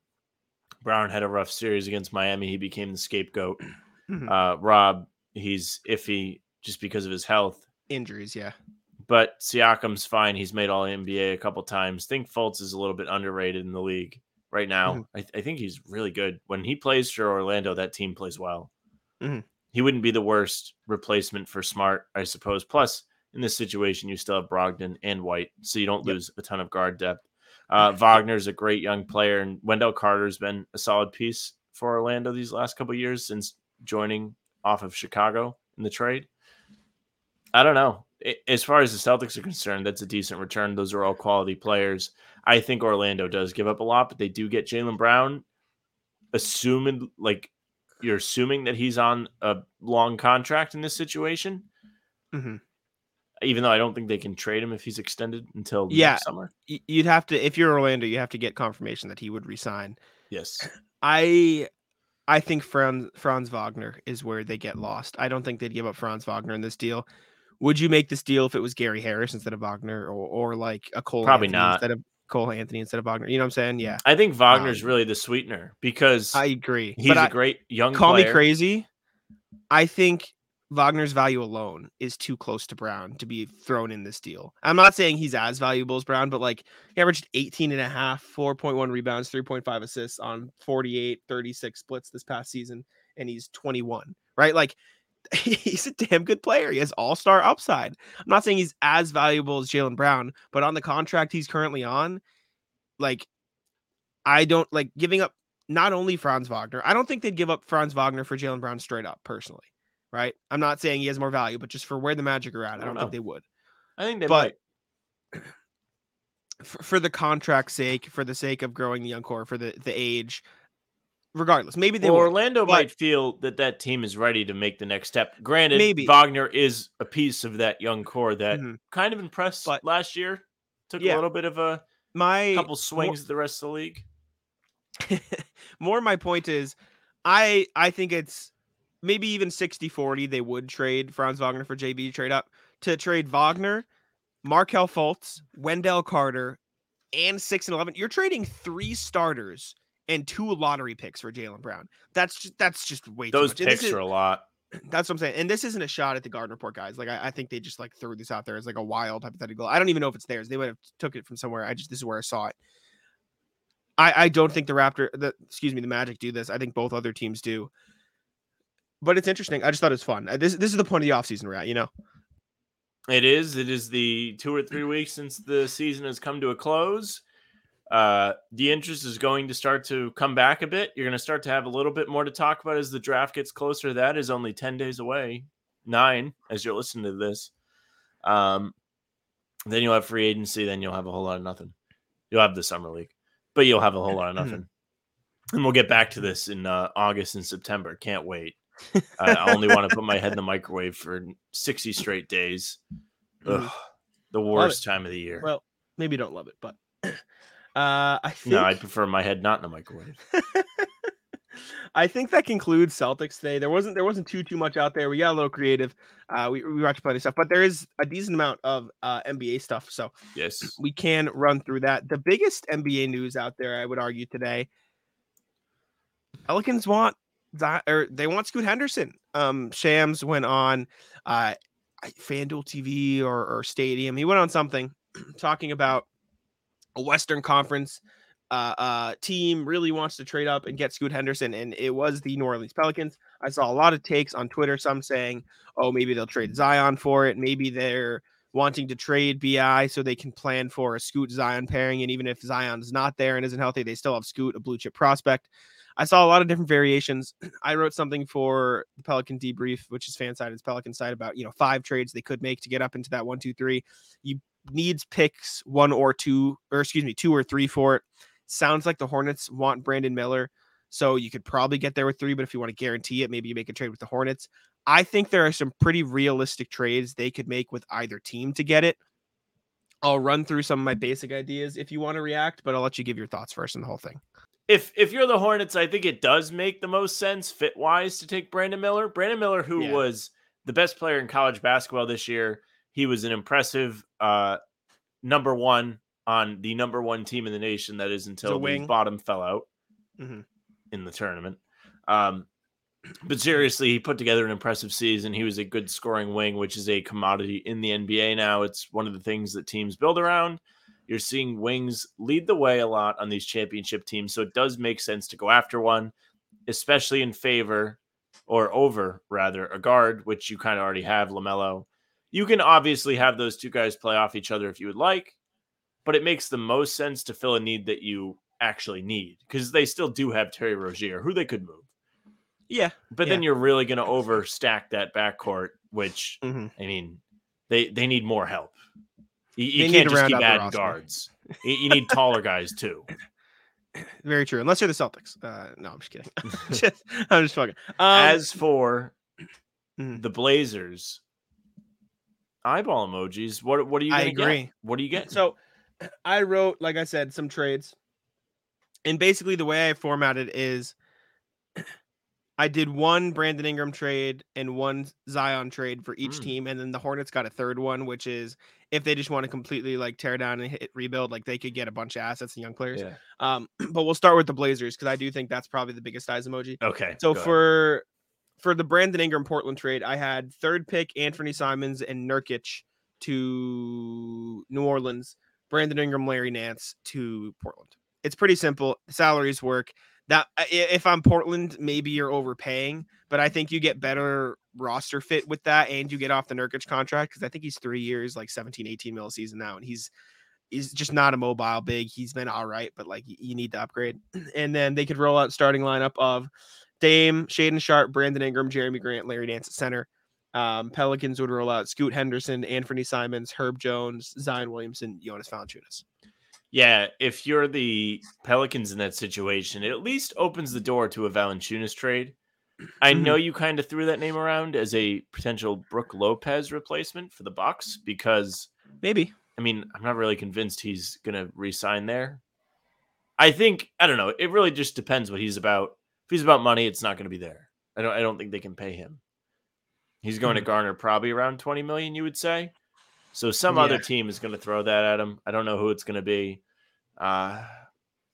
Speaker 4: Brown had a rough series against Miami. He became the scapegoat.
Speaker 3: Mhm.
Speaker 4: Uh, Rob, he's iffy just because of his health.
Speaker 3: Injuries, yeah.
Speaker 4: But Siakam's fine. He's made all NBA a couple times. think Fultz is a little bit underrated in the league right now.
Speaker 3: Mhm.
Speaker 4: I, I think he's really good. When he plays for Orlando, that team plays well.
Speaker 3: Mhm.
Speaker 4: He wouldn't be the worst replacement for Smart, I suppose. Plus, in this situation, you still have Brogdon and White, so you don't
Speaker 3: Yep.
Speaker 4: lose a ton of guard depth. Uh, Wagner's a great young player, and Wendell Carter's been a solid piece for Orlando these last couple years since joining off of Chicago in the trade. I don't know. As far as the Celtics are concerned, that's a decent return. Those are all quality players. I think Orlando does give up a lot, but they do get Jaylen Brown. Assuming, like, you're assuming that he's on a long contract in this situation,
Speaker 3: hmm
Speaker 4: even though I don't think they can trade him if he's extended until
Speaker 3: Yeah.
Speaker 4: summer.
Speaker 3: You'd have to, if you're Orlando, you have to get confirmation that he would resign.
Speaker 4: Yes.
Speaker 3: I I think Franz Franz Wagner is where they get lost. I don't think they'd give up Franz Wagner in this deal. Would you make this deal if it was Gary Harris instead of Wagner, or or like a Cole
Speaker 4: Probably
Speaker 3: Anthony
Speaker 4: not.
Speaker 3: instead of Cole Anthony instead of Wagner? You know what I'm saying? Yeah,
Speaker 4: I think Wagner's
Speaker 3: Um,
Speaker 4: really the sweetener because
Speaker 3: I agree.
Speaker 4: he's
Speaker 3: but
Speaker 4: a
Speaker 3: I-
Speaker 4: great young
Speaker 3: call
Speaker 4: player.
Speaker 3: me crazy. I think Wagner's value alone is too close to Brown to be thrown in this deal. I'm not saying he's as valuable as Brown, but like he averaged 18 and a half, 4.1 rebounds, 3.5 assists on 48, 36 splits this past season, and he's 21, right? Like he's a damn good player. He has all-star upside. I'm not saying he's as valuable as Jaylen Brown, but on the contract he's currently on, like I don't like giving up not only Franz Wagner. I don't think they'd give up Franz Wagner for Jaylen Brown straight up, personally. Right? I'm not saying he has more value, but just for where the Magic are at, I
Speaker 4: I
Speaker 3: don't,
Speaker 4: don't
Speaker 3: think they would.
Speaker 4: I think they
Speaker 3: but-
Speaker 4: might.
Speaker 3: For, for the contract sake, for the sake of growing the young core, for the the age, regardless, maybe they
Speaker 4: Well. Orlando
Speaker 3: but-
Speaker 4: might feel that that team is ready to make the next step. Granted,
Speaker 3: Maybe.
Speaker 4: Wagner is a piece of that young core that
Speaker 3: Mhm.
Speaker 4: kind of impressed
Speaker 3: But-
Speaker 4: last year. Took
Speaker 3: Yeah.
Speaker 4: a little bit of a
Speaker 3: My
Speaker 4: couple swings at the rest of the league.
Speaker 3: more my point is i i think it's maybe even 60 40 they would trade franz wagner for jb trade up to trade wagner markelle fultz wendell carter and 6 and 11 you're trading three starters and two lottery picks for jaylen brown that's just that's just way
Speaker 4: Those
Speaker 3: too much.
Speaker 4: Picks
Speaker 3: is-
Speaker 4: are a lot.
Speaker 3: that's what I'm saying. And this isn't a shot at the Garden Report guys. Like I, I think they just like threw this out there as like a wild hypothetical. I don't even know if it's theirs. They would have took it from somewhere. I just this is where I saw it. I I don't think the Raptor the excuse me the Magic do this. I think both other teams do. But it's interesting. I just thought it was fun. Uh, This this is the point of the offseason we're at, you know.
Speaker 4: It is. It is the two or three weeks since the season has come to a close. Uh, the interest is going to start to come back a bit. You're going to start to have a little bit more to talk about as the draft gets closer. That is only 10 days away, nine as you're listening to this. Um, Then you'll have free agency. Then you'll have a whole lot of nothing. You'll have the summer league, but you'll have a whole lot of nothing. and we'll get back to this in uh, August and September. Can't wait. I, only want to put my head in the microwave for 60 straight days.
Speaker 3: Mhm.
Speaker 4: Ugh, the worst time of the year.
Speaker 3: Well, maybe you don't love it, but uh, I think
Speaker 4: no, I prefer my head not in the microwave.
Speaker 3: I think that concludes Celtics today. There wasn't there wasn't too too much out there. We got a little creative. Uh, we we watched plenty of stuff, but there is a decent amount of uh, NBA stuff. So
Speaker 4: Yes.
Speaker 3: we can run through that. The biggest NBA news out there, I would argue today, Pelicans want or they want Scoot Henderson. Um, Shams went on uh FanDuel TV or, or Stadium. He went on something talking about a Western Conference uh, uh, team really wants to trade up and get Scoot Henderson, and it was the New Orleans Pelicans. I saw a lot of takes on Twitter, some saying, "Oh, maybe they'll trade Zion for it. Maybe they're wanting to trade Bi so they can plan for a Scoot Zion pairing, and even if Zion's not there and isn't healthy, they still have Scoot, a blue chip prospect." I saw a lot of different variations. I wrote something for the Pelican debrief, which is fan side, it's Pelican side about you know five trades they could make to get up into that one, two, three. You needs picks one or two, or excuse me, two or three for it. Sounds like the Hornets want Brandon Miller, so you could probably get there with three. But if you want to guarantee it, maybe you make a trade with the Hornets. I think there are some pretty realistic trades they could make with either team to get it. I'll run through some of my basic ideas if you want to react, but I'll let you give your thoughts first on the whole thing.
Speaker 4: If if you're the Hornets, I think it does make the most sense fit wise to take Brandon Miller. Brandon Miller, who
Speaker 3: Yeah.
Speaker 4: was the best player in college basketball this year, he was an impressive uh, number one on the number one team in the nation. That is until the
Speaker 3: wing.
Speaker 4: bottom fell out
Speaker 3: Mhm.
Speaker 4: in the tournament. Um, but seriously, he put together an impressive season. He was a good scoring wing, which is a commodity in the NBA now. It's one of the things that teams build around. You're seeing wings lead the way a lot on these championship teams, so it does make sense to go after one, especially in favor or over rather a guard, which you kind of already have, Lamelo. You can obviously have those two guys play off each other if you would like, but it makes the most sense to fill a need that you actually need because they still do have Terry Rozier, who they could move.
Speaker 3: Yeah.
Speaker 4: But then you're really going to overstack that backcourt, which
Speaker 3: Mhm.
Speaker 4: I mean, they they need more help. You, you
Speaker 3: need
Speaker 4: can't just keep adding guards. You, you need taller guys too.
Speaker 3: Very true. Unless you're the Celtics. Uh, no, I'm just kidding. Just- I'm just fucking. Um,
Speaker 4: As for
Speaker 3: Mhm.
Speaker 4: the Blazers, eyeball emojis. What what are you?
Speaker 3: I agree.
Speaker 4: Get? What are you getting?
Speaker 3: So I wrote, like I said, some trades. And basically the way I formatted is I did one Brandon Ingram trade and one Zion trade for each
Speaker 4: Mm.
Speaker 3: team. And then the Hornets got a third one, which is if they just want to completely like tear down and hit rebuild, like they could get a bunch of assets and young players.
Speaker 4: yeah.
Speaker 3: Um, but we'll start with the Blazers because I do think that's probably the biggest eyes emoji.
Speaker 4: Okay.
Speaker 3: So
Speaker 4: go ahead.
Speaker 3: for for the Brandon Ingram Portland trade, I had third pick Anthony Simons and Nurkic to New Orleans, Brandon Ingram, Larry Nance to Portland. It's pretty simple. Salaries work. That if I'm Portland, maybe you're overpaying, but I think you get better roster fit with that, and you get off the Nurkic contract because I think he's three years, like 17, 18 mil a season now, and he's he's just not a mobile big. He's been all right, but like you need to upgrade. And then they could roll out starting lineup of Dame, Shaedon Sharpe, Brandon Ingram, Jerami Grant, Larry Nance at center. Um, Pelicans would roll out Scoot Henderson, Anthony Simons, Herb Jones, Zion Williamson, Jonas Valanciunas.
Speaker 4: Yeah, if you're the Pelicans in that situation, it at least opens the door to a Valanciunas trade. I
Speaker 3: Mm-hmm.
Speaker 4: know you kind of threw that name around as a potential Brook Lopez replacement for the Bucks because
Speaker 3: Maybe.
Speaker 4: I mean, I'm not really convinced he's going to re-sign there. I think I don't know. It really just depends what he's about. If he's about money, it's not going to be there. I don't. I don't think they can pay him. He's going to
Speaker 3: Mhm.
Speaker 4: garner probably around 20 million, you would say. So some other team is going to throw that at him. I don't know who it's going to be. Uh,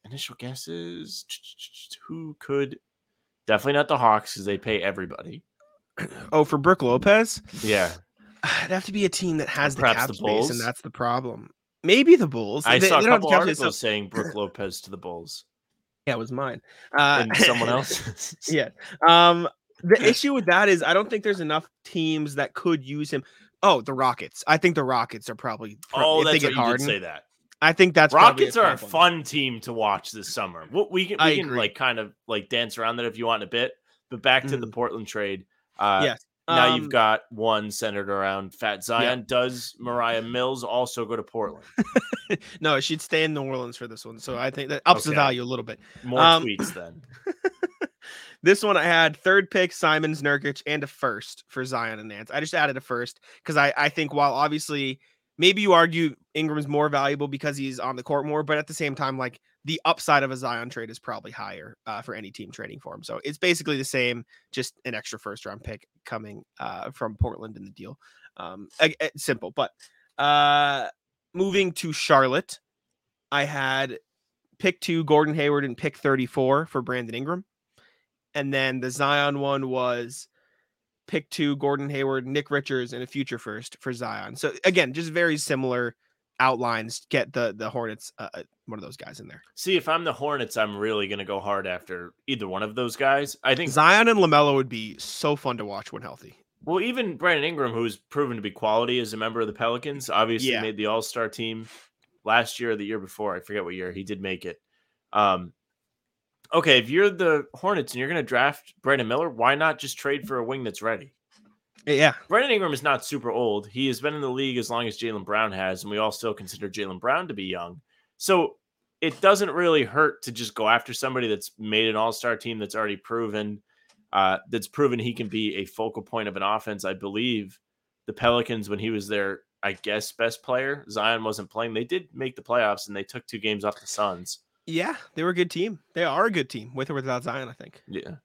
Speaker 4: initial guesses: who could? Definitely not the Hawks because they pay everybody.
Speaker 3: Oh, for Brook Lopez,
Speaker 4: Yeah,
Speaker 3: it'd have to be a team that has the
Speaker 4: Perhaps
Speaker 3: cap
Speaker 4: the
Speaker 3: space, and that's the problem. Maybe the Bulls.
Speaker 4: I
Speaker 3: They-
Speaker 4: saw a
Speaker 3: they don't have the
Speaker 4: couple
Speaker 3: space, so-
Speaker 4: articles saying Brook Lopez to the Bulls
Speaker 3: Yeah, it was mine. Uh,
Speaker 4: and someone else.
Speaker 3: yeah. Um, the issue with that is I don't think there's enough teams that could use him. Oh, the Rockets. I think the Rockets are probably. pro-
Speaker 4: Oh,
Speaker 3: if they
Speaker 4: that's
Speaker 3: get
Speaker 4: right. You did say that.
Speaker 3: I think that's probably
Speaker 4: Rockets are a fun team to watch this summer. What we can, we
Speaker 3: I
Speaker 4: can
Speaker 3: agree.
Speaker 4: like kind of like dance around that if you want in a bit. But back to the Portland trade. Uh,
Speaker 3: Yes.
Speaker 4: now
Speaker 3: Um,
Speaker 4: you've got one centered around Fat Zion. Does Moriah Mills also go to Portland?
Speaker 3: no, she'd stay in New Orleans for this one. So I think that ups the value a little bit.
Speaker 4: More
Speaker 3: Um,
Speaker 4: tweets then.
Speaker 3: This one I had third pick Simons Nurkic and a first for Zion and Nance. I just added a first because I, I think while obviously maybe you argue Ingram's more valuable because he's on the court more, but at the same time, like the upside of a Zion trade is probably higher uh, for any team trading for him. So it's basically the same, just an extra first round pick coming uh, from Portland in the deal. Um, simple, but uh, moving to Charlotte, I had pick two Gordon Hayward and pick 34 for Brandon Ingram. And then the Zion one was pick two Gordon Hayward, Nick Richards, and a future first for Zion. So again, just very similar outlines. Get the the Hornets, uh, uh, one of those guys in there.
Speaker 4: See, if I'm the Hornets, I'm really going to go hard after either one of those guys. I think,
Speaker 3: Zion and Lamelo would be so fun to watch when healthy.
Speaker 4: well, even Brandon Ingram, who's proven to be quality as a member of the Pelicans, obviously
Speaker 3: Yeah.
Speaker 4: made the All Star team last year or the year before. I forget what year he did make it. Um, okay, if you're the Hornets and you're going to draft Brandon Miller, why not just trade for a wing that's ready?
Speaker 3: Yeah,
Speaker 4: Brandon Ingram is not super old. He has been in the league as long as Jaylen Brown has, and we all still consider Jaylen Brown to be young. So it doesn't really hurt to just go after somebody that's made an all star team that's already proven, uh, that's proven he can be a focal point of an offense. I believe the Pelicans, when he was their, I guess, best player, Zion wasn't playing. They did make the playoffs and they took two games off the Suns.
Speaker 3: Yeah, they were a good team. They are a good team with or without Zion. I think.
Speaker 4: Yeah.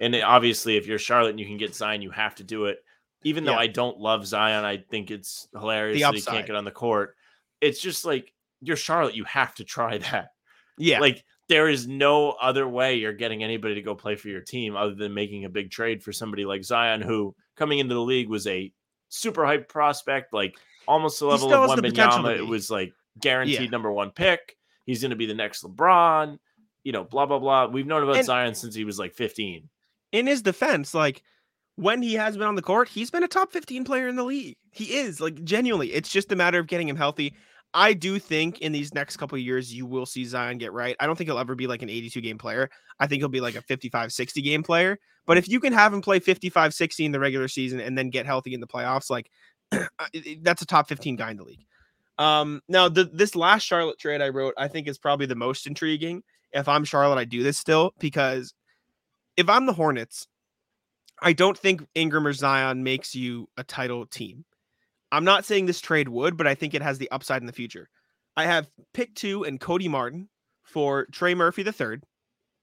Speaker 4: And obviously, if you're Charlotte and you can get Zion, you have to do it. Even though
Speaker 3: Yeah.
Speaker 4: I don't love Zion, I think it's hilarious that he can't get on the court. It's just like you're Charlotte, you have to try that.
Speaker 3: Yeah,
Speaker 4: Like there is no other way you're getting anybody to go play for your team other than making a big trade for somebody like Zion, who coming into the league was a super hype prospect, like almost the level of
Speaker 3: has the potential to
Speaker 4: Wembanyama. It was like guaranteed
Speaker 3: Yeah.
Speaker 4: number one pick. He's going to be the next LeBron. You know, blah blah blah. We've known about
Speaker 3: And-
Speaker 4: Zion since he was like 15.
Speaker 3: in his defense, like when he has been on the court, he's been a top 15 player in the league. He is like genuinely. It's just a matter of getting him healthy. I do think in these next couple of years, you will see Zion get right. I don't think he'll ever be like an 82 game player. I think he'll be like a 55, 60 game player. But if you can have him play 55, 60 in the regular season and then get healthy in the playoffs, like that's a top 15 guy in the league. Um, now the this last Charlotte trade I wrote, I think is probably the most intriguing. If I'm Charlotte, I do this still because if I'm the Hornets, I don't think Ingram or Zion makes you a title team. I'm not saying this trade would, but I think it has the upside in the future. I have pick two and Cody Martin for Trey Murphy the third,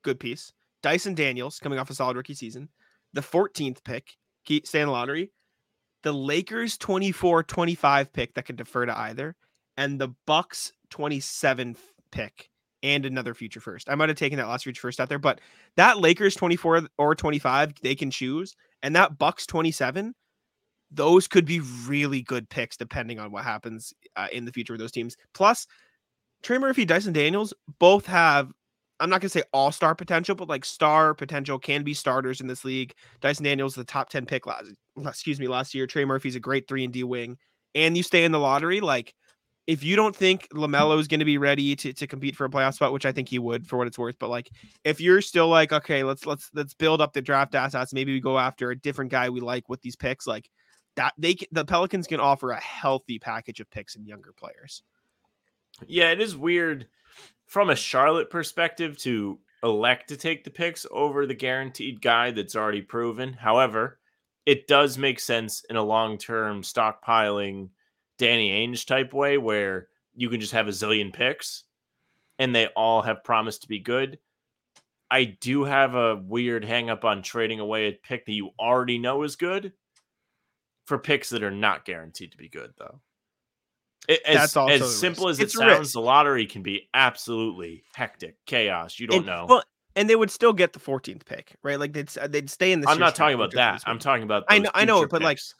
Speaker 3: good piece. Dyson Daniels coming off a solid rookie season. The 14th pick, stay in the lottery. The Lakers 24 25 pick that can defer to either, and the Bucks 27 pick and another future first. I might have taken that last future first out there, but that Lakers 24 or 25, they can choose, and that Bucks 27, those could be really good picks depending on what happens uh, in the future with those teams. Plus, Trey Murphy, Dyson Daniels both have. I'm not gonna say all star potential, but like star potential can be starters in this league. Dyson Daniels, the top 10 pick last, excuse me, last year. Trey Murphy's a great three and D wing, and you stay in the lottery. Like, if you don't think Lamelo is going to be ready to, to compete for a playoff spot, which I think he would for what it's worth, but like if you're still like, okay, let's let's let's build up the draft assets, maybe we go after a different guy we like with these picks, like that they the Pelicans can offer a healthy package of picks and younger players.
Speaker 4: Yeah, it is weird from a Charlotte perspective to elect to take the picks over the guaranteed guy that's already proven. However, it does make sense in a long term stockpiling Danny Ainge type way where you can just have a zillion picks and they all have promised to be good. I do have a weird hang up on trading away a pick that you already know is good for picks that are not guaranteed to be good, though. It, as,
Speaker 3: That's also
Speaker 4: as simple
Speaker 3: risk.
Speaker 4: as it
Speaker 3: It's a
Speaker 4: sounds,
Speaker 3: risk.
Speaker 4: the lottery can be absolutely hectic, chaos. You don't
Speaker 3: and,
Speaker 4: know.
Speaker 3: Well, and they would still get the 14th pick, right? Like they'd they'd stay in the.
Speaker 4: I'm not talking about that. I'm talking about.
Speaker 3: I know- I know, but, like,
Speaker 4: picks.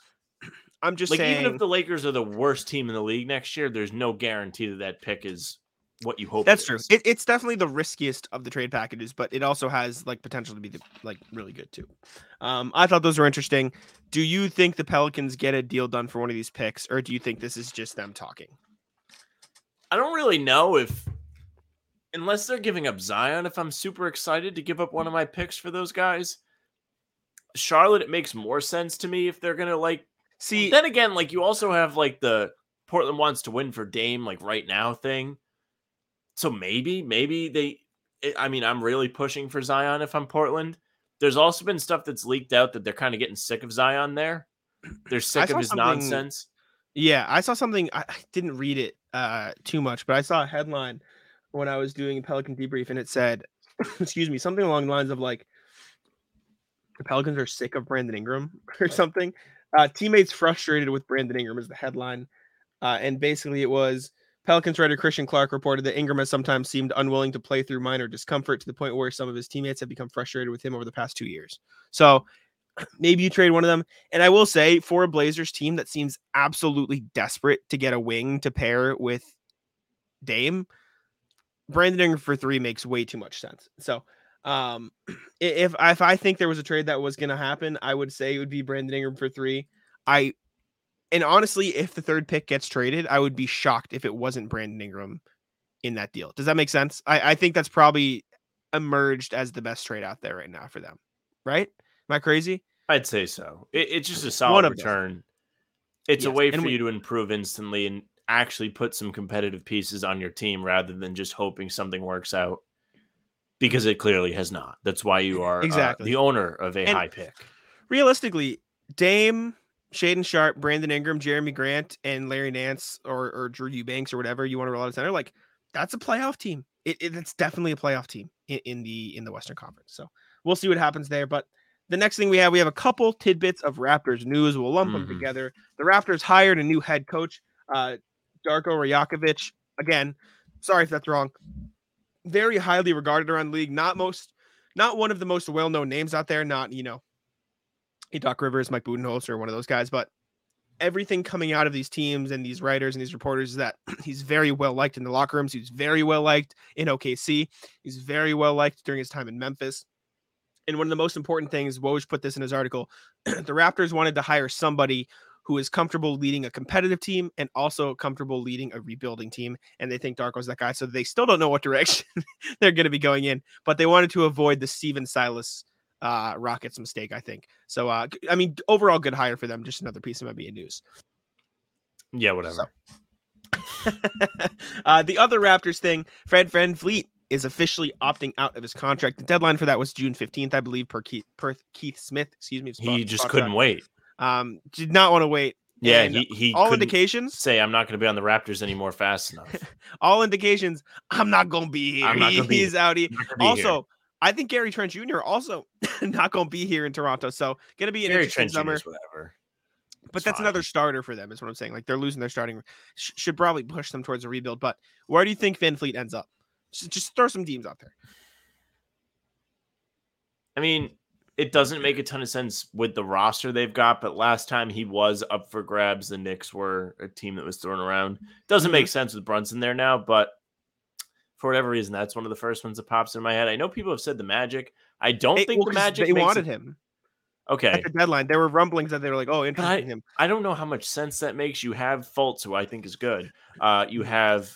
Speaker 3: I'm just
Speaker 4: like
Speaker 3: saying.
Speaker 4: even if the Lakers are the worst team in the league next year, there's no guarantee that that pick is what you hope.
Speaker 3: That's
Speaker 4: it
Speaker 3: true. It, it's definitely the riskiest of the trade packages, but it also has like potential to be the, like really good too. Um, I thought those were interesting. Do you think the Pelicans get a deal done for one of these picks, or do you think this is just them talking?
Speaker 4: I don't really know if, unless they're giving up Zion, if I'm super excited to give up one of my picks for those guys. Charlotte, it makes more sense to me if they're gonna like.
Speaker 3: See,
Speaker 4: Then again, like you also have like the Portland wants to win for Dame like right now thing. So maybe, maybe they. it- I mean, I'm really pushing for Zion if I'm Portland. There's also been stuff that's leaked out that they're kind of getting sick of Zion there. They're sick of his nonsense.
Speaker 3: Yeah, I saw something. I I didn't read it uh, too much, but I saw a headline when I was doing a Pelican debrief, and it said, "Excuse me," something along the lines of like, "The Pelicans are sick of Brandon Ingram" or something. Uh, teammates frustrated with Brandon Ingram is the headline, uh, and basically it was Pelicans writer Christian Clark reported that Ingram has sometimes seemed unwilling to play through minor discomfort to the point where some of his teammates have become frustrated with him over the past two years. So maybe you trade one of them. And I will say, for a Blazers team that seems absolutely desperate to get a wing to pair with Dame, Brandon Ingram for three makes way too much sense. So, um, if if I think there was a trade that was going to happen, I would say it would be Brandon Ingram for three. I and honestly, if the third pick gets traded, I would be shocked if it wasn't Brandon Ingram in that deal. Does that make sense? I, I think that's probably emerged as the best trade out there right now for them. Right? Am I crazy?
Speaker 4: I'd say so. It, it's just a solid
Speaker 3: of them.
Speaker 4: return. It's a way
Speaker 3: and
Speaker 4: for
Speaker 3: we-
Speaker 4: you to improve instantly and actually put some competitive pieces on your team rather than just hoping something works out because it clearly has not. That's why you are uh,
Speaker 3: Exactly.
Speaker 4: the owner of a
Speaker 3: And-
Speaker 4: high pick.
Speaker 3: realistically, Dame, Shaedon Sharpe, Brandon Ingram, Jerami Grant, and Larry Nance or or Drew Eubanks or whatever you want to roll out of center, like that's a playoff team. It, it- it's definitely a playoff team in, in the in the Western Conference. So we'll see what happens there. But the next thing we have, we have a couple tidbits of Raptors news. We'll lump them
Speaker 4: Mhm.
Speaker 3: together. The Raptors hired a new head coach, uh, Darko Rajakovic. Again, sorry if that's wrong. Very highly regarded around league. Not most, not one of the most well-known names out there. Not you know Doc Rivers, Mike Budenholzer, one of those guys. But everything coming out of these teams and these writers and these reporters is that he's very well liked in the locker rooms. He's very well liked in OKC. He's very well liked during his time in Memphis. And one of the most important things, Woj put this in his article, the Raptors wanted to hire somebody who is comfortable leading a competitive team and also comfortable leading a rebuilding team. And they think Darko's that guy. So they still don't know what direction they're going to be going in, but they wanted to avoid the Stephen Silas uh Rockets mistake, I think. So uh I mean overall good hire for them, just another piece of NBA news.
Speaker 4: Yeah, whatever.
Speaker 3: uh the other Raptors thing, Fred Fred Fleet is officially opting out of his contract. The deadline for that was June 15th, I believe, per Keith per Keith Smith. Excuse me.
Speaker 4: he just couldn't wait.
Speaker 3: Um did not want to wait.
Speaker 4: Yeah,
Speaker 3: And
Speaker 4: he, he
Speaker 3: all indications,
Speaker 4: say I'm not going to be on the Raptors anymore fast enough.
Speaker 3: all indications, I'm not gonna be here.
Speaker 4: I'm not gonna be
Speaker 3: He's out here.
Speaker 4: I'm not here.
Speaker 3: Also, I think Gary Trent Jr. also not gonna be here in Toronto. So gonna be an
Speaker 4: Gary
Speaker 3: interesting
Speaker 4: Trent
Speaker 3: summer.
Speaker 4: Jr. whatever.
Speaker 3: But that's
Speaker 4: fine.
Speaker 3: another starter for them, is what I'm saying. Like they're losing their starting, sh- should probably push them towards a rebuild. But where do you think VanVleet ends up? Just, just throw some teams out there.
Speaker 4: I mean, it doesn't make a ton of sense with the roster they've got, but last time he was up for grabs, the Knicks were a team that was thrown around. Doesn't
Speaker 3: Mm-hmm.
Speaker 4: make sense with Brunson there now, but for whatever reason, that's one of the first ones that pops in my head. I know people have said the Magic. I don't
Speaker 3: They-
Speaker 4: think
Speaker 3: well,
Speaker 4: the Magic
Speaker 3: they wanted
Speaker 4: it-
Speaker 3: him
Speaker 4: Okay,
Speaker 3: at the deadline. There were rumblings that they were like, "Oh, interesting in him."
Speaker 4: I don't know how much sense that makes. You have Fultz, who I think is good. Uh, you have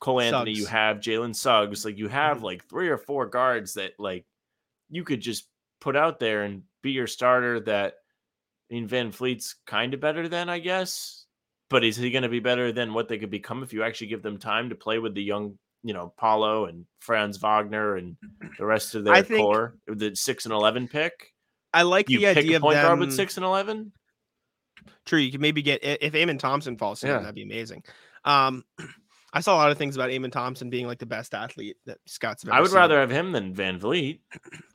Speaker 4: Cole Anthony. You have Jalen Suggs. Like you have
Speaker 3: Mhm.
Speaker 4: like three or four guards that like you could just put out there and be your starter. That I mean, VanVleet's kind of better than I guess, but is he going to be better than what they could become if you actually give them time to play with the young, you know, Paolo and Franz Wagner and the rest of their
Speaker 3: think-
Speaker 4: core, the six and eleven pick?
Speaker 3: I like
Speaker 4: You
Speaker 3: the idea of
Speaker 4: point
Speaker 3: them.
Speaker 4: guard with six and eleven.
Speaker 3: True, you could maybe get if Amen Thompson falls in,
Speaker 4: Yeah.
Speaker 3: that'd be amazing. Um, I saw a lot of things about Amen Thompson being like the best athlete that scouts. Have
Speaker 4: I would
Speaker 3: seen.
Speaker 4: rather have him than VanVleet.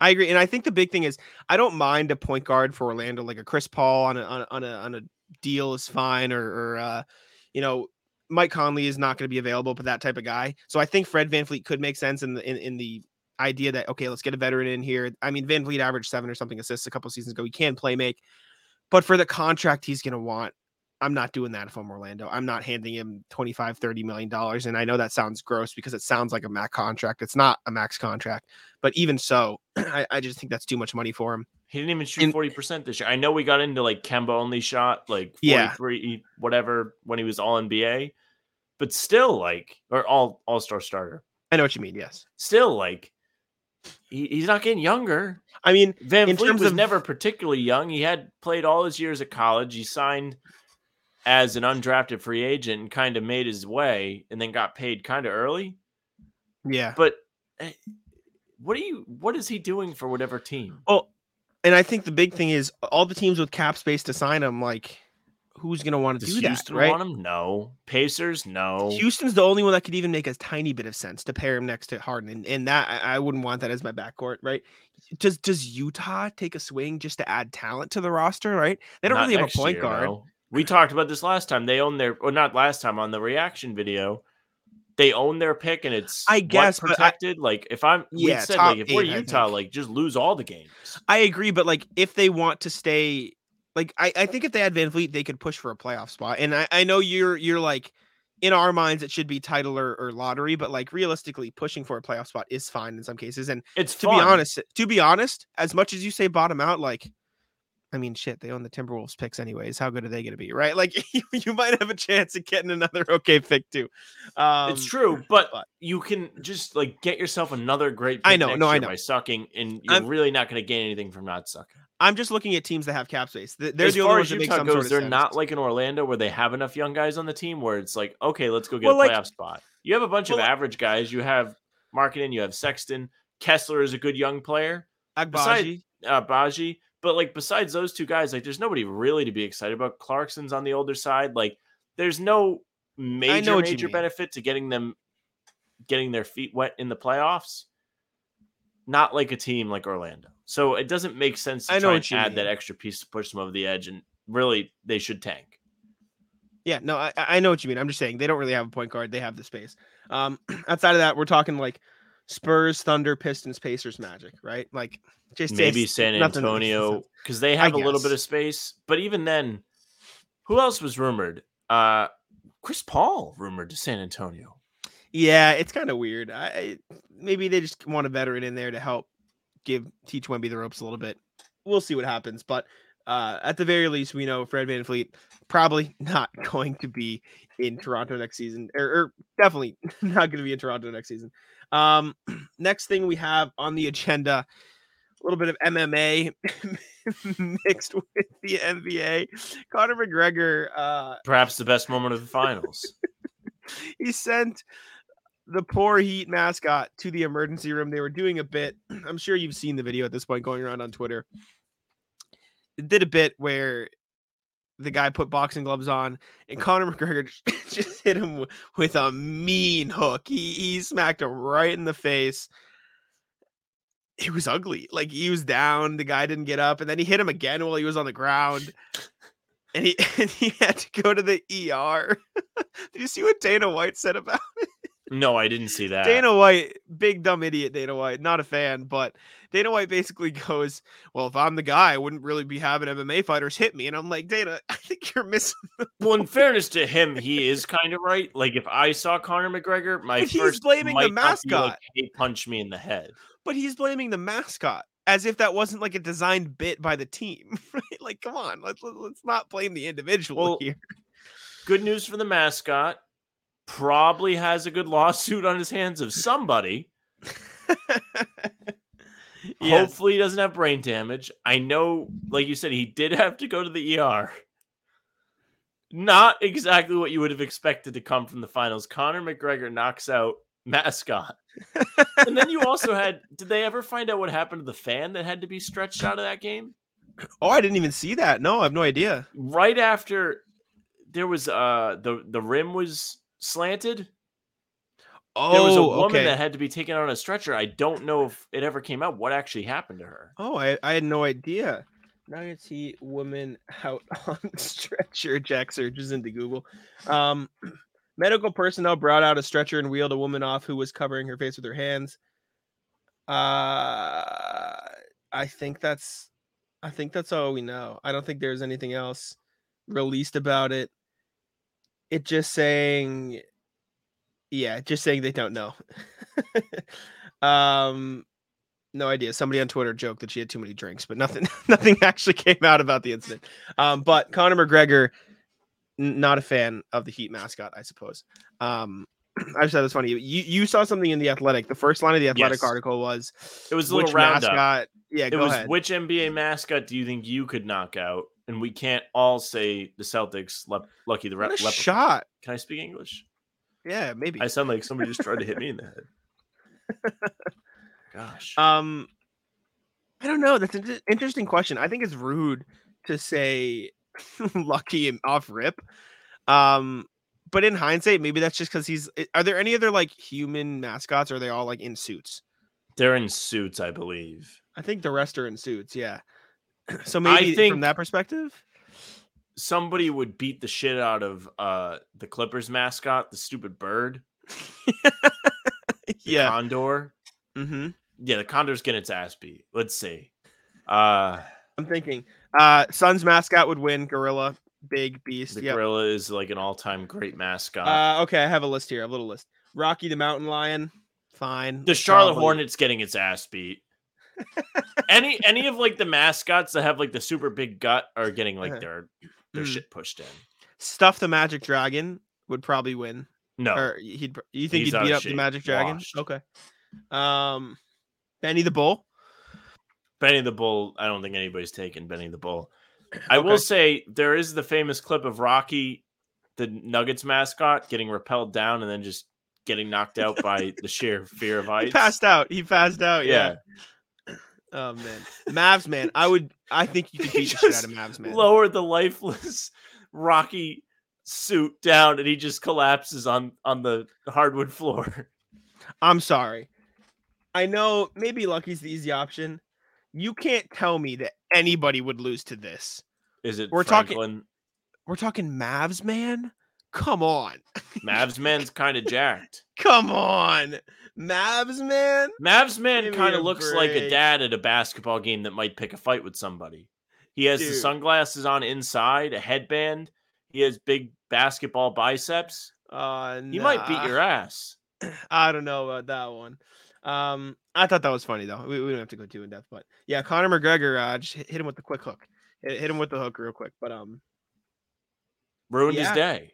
Speaker 3: I agree, and I think the big thing is I don't mind a point guard for Orlando, like a Chris Paul on a on a on a, on a deal is fine, or or uh, you know Mike Conley is not going to be available, but that type of guy. So I think Fred VanVleet could make sense in the in, in the idea that okay, let's get a veteran in here. I mean, VanVleet averaged seven or something assists a couple seasons ago. He can play make, but for the contract he's going to want. I'm not doing that if I'm Orlando. I'm not handing him 25, 30 million dollars. And I know that sounds gross because it sounds like a max contract. It's not a max contract, but even so, I, I just think that's too much money for him.
Speaker 4: He didn't even shoot forty percent this year. I know we got into like Kemba only shot like
Speaker 3: Yeah.
Speaker 4: forty three whatever when he was all NBA, but still like or all all star starter.
Speaker 3: I know what you mean. Yes.
Speaker 4: Still like he, he's not getting younger.
Speaker 3: I mean, VanVleet
Speaker 4: was
Speaker 3: of-
Speaker 4: never particularly young. He had played all his years at college. He signed as an undrafted free agent and kind of made his way and then got paid kind of early.
Speaker 3: yeah.
Speaker 4: But eh, what are you what is he doing for whatever team?
Speaker 3: Oh, and I think the big thing is all the teams with cap space to sign him. Like, who's going to want to do
Speaker 4: Houston
Speaker 3: that? Right?
Speaker 4: want him? No. Pacers? No.
Speaker 3: Houston's the only one that could even make a tiny bit of sense to pair him next to Harden, and, and that I, I wouldn't want that as my backcourt, right? Does does Utah take a swing just to add talent to the roster, right? They don't
Speaker 4: Not
Speaker 3: really have a point
Speaker 4: year,
Speaker 3: guard.
Speaker 4: no. We talked about this last time. They own their or not last time on the reaction video. They own their pick and it's
Speaker 3: I guess, but I-
Speaker 4: protected. like if I'm we
Speaker 3: Yeah,
Speaker 4: said like if we're Utah, like just lose all the games.
Speaker 3: I agree, but like if they want to stay, like I, I think if they had VanVleet, they could push for a playoff spot. And I, I know you're you're like in our minds it should be title or, or lottery, but like realistically, pushing for a playoff spot is fine in some cases. And
Speaker 4: It's
Speaker 3: to
Speaker 4: fun.
Speaker 3: be honest, to be honest, as much as you say bottom out, like I mean, shit, they own the Timberwolves picks anyways. How good are they going to be, right? Like you, you might have a chance of getting another okay pick too. Um,
Speaker 4: it's true, but,
Speaker 3: but-
Speaker 4: you can just like get yourself another great.
Speaker 3: I know,
Speaker 4: next
Speaker 3: no, I know.
Speaker 4: By sucking, and you're
Speaker 3: I'm-
Speaker 4: really not going to gain anything from not sucking.
Speaker 3: I'm just looking at teams that have cap space. Th- They're
Speaker 4: as
Speaker 3: the only
Speaker 4: far
Speaker 3: ones
Speaker 4: as
Speaker 3: that make
Speaker 4: Utah
Speaker 3: some
Speaker 4: goes,
Speaker 3: sort of
Speaker 4: they're
Speaker 3: sense.
Speaker 4: not like in Orlando where they have enough young guys on the team where it's like, okay, let's go get
Speaker 3: Well,
Speaker 4: a
Speaker 3: like-
Speaker 4: playoff spot. You have a bunch
Speaker 3: well,
Speaker 4: of average guys. You have Markkanen, you have Sexton. Kessler is a good young player.
Speaker 3: Agbaji.
Speaker 4: uh Baji. But like besides those two guys, like there's nobody really to be excited about. Clarkson's on the older side. Like there's no major major benefit to getting them getting their feet wet in the playoffs. Not like a team like Orlando. So it doesn't make sense to
Speaker 3: I know
Speaker 4: try and add that extra piece to push them over the edge. And really they should tank.
Speaker 3: Yeah, no, I, I know what you mean. I'm just saying they don't really have a point guard. They have the space. Um, outside of that, we're talking like Spurs, Thunder, Pistons, Pacers, Magic, right? Like just
Speaker 4: Maybe San
Speaker 3: nothing that makes
Speaker 4: Antonio because they have a little bit of space. But even then, who else was rumored? Uh Chris Paul rumored to San Antonio.
Speaker 3: Yeah, it's kind of weird. I, I maybe they just want a veteran in there to help give teach Wemby the ropes a little bit. We'll see what happens, but uh, at the very least, we know Fred VanVleet probably not going to be in Toronto next season, or, or definitely not going to be in Toronto next season. Um, next thing we have on the agenda, a little bit of MMA mixed with the NBA. Conor McGregor, uh,
Speaker 4: Perhaps the best moment of the finals.
Speaker 3: he sent the poor Heat mascot to the emergency room. They were doing a bit. I'm sure you've seen the video at this point going around on Twitter. It did a bit where the guy put boxing gloves on, and Conor McGregor just, hit him with a mean hook. He he smacked him right in the face. It was ugly. Like he was down, the guy didn't get up, and then he hit him again while he was on the ground. And he and he had to go to the ER. Did you see what Dana White said about
Speaker 4: No, I didn't see that.
Speaker 3: Dana White, big dumb idiot Dana White, not a fan, but Dana White basically goes, Well, if I'm the guy, I wouldn't really be having MMA fighters hit me. And I'm like, Dana, I think you're missing
Speaker 4: well, in fairness to him, he is kind of right. Like if I saw Conor McGregor, my
Speaker 3: But he's
Speaker 4: first
Speaker 3: blaming the
Speaker 4: be like,
Speaker 3: mascot.
Speaker 4: hey, punch me in the head.
Speaker 3: but he's blaming the mascot as if that wasn't like a designed bit by the team. Right? Like, come on, let's let's let's not blame the individual
Speaker 4: Well,
Speaker 3: here.
Speaker 4: Good news for the mascot. Probably has a good lawsuit on his hands of somebody.
Speaker 3: Yes.
Speaker 4: Hopefully, he doesn't have brain damage. I know, like you said, he did have to go to the ER. Not exactly what you would have expected to come from the finals. Conor McGregor knocks out mascot. and then you also had did they ever find out what happened to the fan that had to be stretched out of that game?
Speaker 3: Oh, I didn't even see that. No, I have no idea.
Speaker 4: Right after there was uh the the rim was slanted.
Speaker 3: Oh,
Speaker 4: there was a woman
Speaker 3: okay.
Speaker 4: that had to be taken on a stretcher. I don't know if it ever came out what actually happened to her.
Speaker 3: Oh, I, I had no idea. Nuggets see woman out on stretcher. Jack searches into Google. Um, medical personnel brought out a stretcher and wheeled a woman off who was covering her face with her hands. Uh, I think that's, I think that's all we know. I don't think there's anything else released about it. It just saying, yeah, just saying they don't know. um, no idea. Somebody on Twitter joked that she had too many drinks, but nothing nothing actually came out about the incident. Um, but Conor McGregor, n- not a fan of the Heat mascot, I suppose. Um, I just thought it was funny. You you saw something in the Athletic. The first line of the Athletic
Speaker 4: Yes.
Speaker 3: article was
Speaker 4: It was a little roundup.
Speaker 3: mascot. Yeah,
Speaker 4: It
Speaker 3: go
Speaker 4: was
Speaker 3: ahead.
Speaker 4: which NBA mascot do you think you could knock out? And we can't all say the Celtics. Lep- lucky the
Speaker 3: What a shot.
Speaker 4: Can I speak English?
Speaker 3: Yeah, maybe.
Speaker 4: I sound like somebody just tried to hit me in the head. Gosh.
Speaker 3: Um, I don't know. That's an interesting question. I think it's rude to say lucky and off rip. Um, but in hindsight, maybe that's just because he's. Are there any other like human mascots? Or are they all like in suits?
Speaker 4: They're in suits, I believe.
Speaker 3: I think the rest are in suits. Yeah. So maybe from
Speaker 4: think- from
Speaker 3: that perspective,
Speaker 4: Somebody would beat the shit out of uh the Clippers mascot, the stupid bird,
Speaker 3: yeah.
Speaker 4: condor.
Speaker 3: hmm
Speaker 4: Yeah, the condor's getting its ass beat. Let's see. Uh
Speaker 3: I'm thinking. Uh, Suns mascot would win. Gorilla, big beast.
Speaker 4: the
Speaker 3: Yep.
Speaker 4: gorilla is like an all-time great mascot.
Speaker 3: Uh, okay, I have a list here. I have a little list. Rocky the Mountain Lion, fine.
Speaker 4: the Charlotte
Speaker 3: Probably-
Speaker 4: Hornets getting its ass beat. Any any of like the mascots that have like the super big gut are getting like
Speaker 3: Uh-huh.
Speaker 4: their their
Speaker 3: Mm.
Speaker 4: shit pushed in.
Speaker 3: Stuff the Magic Dragon would probably win.
Speaker 4: No,
Speaker 3: Or he'd you think
Speaker 4: He's
Speaker 3: he'd beat up the Magic Dragon?
Speaker 4: washed.
Speaker 3: Okay. Um, Benny the Bull.
Speaker 4: Benny the Bull. I don't think anybody's taken Benny the Bull. I
Speaker 3: Okay.
Speaker 4: will say there is the famous clip of Rocky, the Nuggets mascot, getting repelled down and then just getting knocked out by the sheer fear of
Speaker 3: He passed out. He passed out.
Speaker 4: Yeah.
Speaker 3: Yeah. Oh man, Mavs man. I would. I think you could beat the shit out of Mavs man.
Speaker 4: Lower the lifeless Rocky suit down and he just collapses on on the hardwood floor.
Speaker 3: I'm sorry. I know maybe Lucky's the easy option. You can't tell me that anybody would lose to this.
Speaker 4: Is it
Speaker 3: We're talking- We're talking Mavs man. Come on.
Speaker 4: Mavs man's kind of jacked.
Speaker 3: Come on. Mavs man.
Speaker 4: Mavs man kind of looks like a dad at a basketball game that might pick a fight with somebody. He has the sunglasses on inside, a headband. He has big basketball biceps.
Speaker 3: Uh,
Speaker 4: He might beat your ass.
Speaker 3: I don't know about that one. Um, I thought that was funny though. We, we don't have to go too in depth, but yeah, Conor McGregor uh, just hit hit him with the quick hook. Hit, hit him with the hook real quick, but um,
Speaker 4: Ruined
Speaker 3: Yeah.
Speaker 4: his day.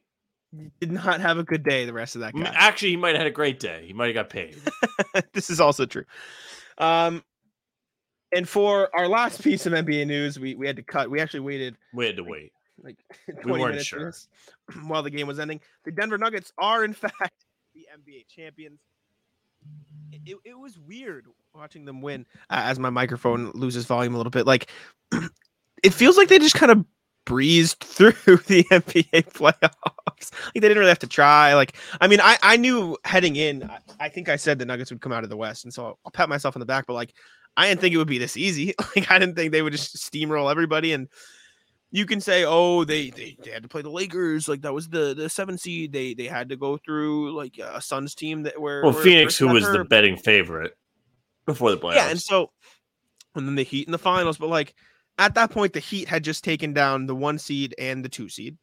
Speaker 3: Did not have a good day. The rest of that guy.
Speaker 4: Actually, he might have had a great day. He might have got paid.
Speaker 3: this is also true. Um, and for our last piece of NBA news, we we had to cut. We actually waited
Speaker 4: We had to wait.
Speaker 3: like 20
Speaker 4: We weren't
Speaker 3: minutes
Speaker 4: sure.
Speaker 3: while the game was ending. The Denver Nuggets are in fact the NBA champions. It, it, it was weird watching them win uh, as my microphone loses volume a little bit. Like it feels like they just kind of breezed through the NBA playoffs. Like they didn't really have to try. Like I mean, I I knew heading in. I, I think I said the Nuggets would come out of the West, and so I'll, pat myself on the back. But like I didn't think it would be this easy. Like I didn't think they would just steamroll everybody and you can say, oh, they, they they had to play the Lakers, like that was the the seven seed. They they had to go through like a Suns team that where
Speaker 4: Well,
Speaker 3: where
Speaker 4: Phoenix, who was the betting favorite before the playoffs.
Speaker 3: yeah, and so and then the Heat in the finals, but like at that point, the Heat had just taken down the one seed and the two seed.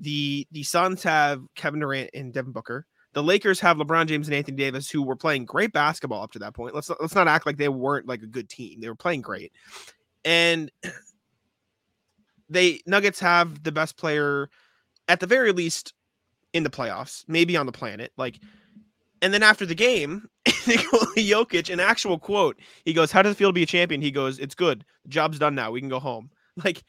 Speaker 3: The the Suns have Kevin Durant and Devin Booker. The Lakers have LeBron James and Anthony Davis, who were playing great basketball up to that point. Let's let's not act like they weren't like a good team. They were playing great, and they Nuggets have the best player at the very least in the playoffs, maybe on the planet. Like, and then after the game, Nikola Jokic, an actual quote, he goes, "How does it feel to be a champion?" He goes, "It's good. The job's done now. We can go home." Like.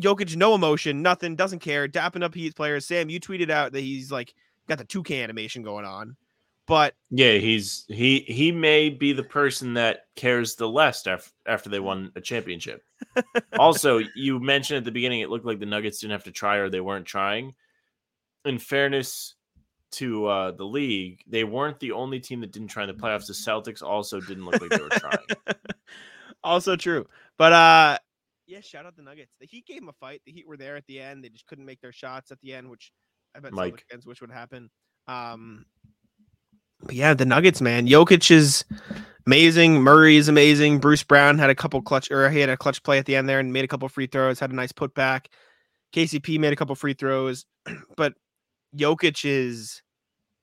Speaker 3: Jokic, no emotion, nothing, doesn't care, dapping up Heat players. Sam, you tweeted out that he's like got the toucan animation going on, but
Speaker 4: yeah, he's he he may be the person that cares the less after after they won a championship. also, you mentioned at the beginning it looked like the Nuggets didn't have to try or they weren't trying. In fairness to uh, the league, they weren't the only team that didn't try in the playoffs. The Celtics also didn't look like they were trying.
Speaker 3: also true. But uh yeah, shout out the Nuggets. The Heat gave them a fight. The Heat were there at the end. They just couldn't make their shots at the end, which I bet
Speaker 4: Mike.
Speaker 3: Celtics fans wish would happen. Um but yeah, the Nuggets, man. Jokic is amazing. Murray is amazing. Bruce Brown had a couple clutch or he had a clutch play at the end there and made a couple free throws, had a nice putback. KCP made a couple free throws, but Jokic is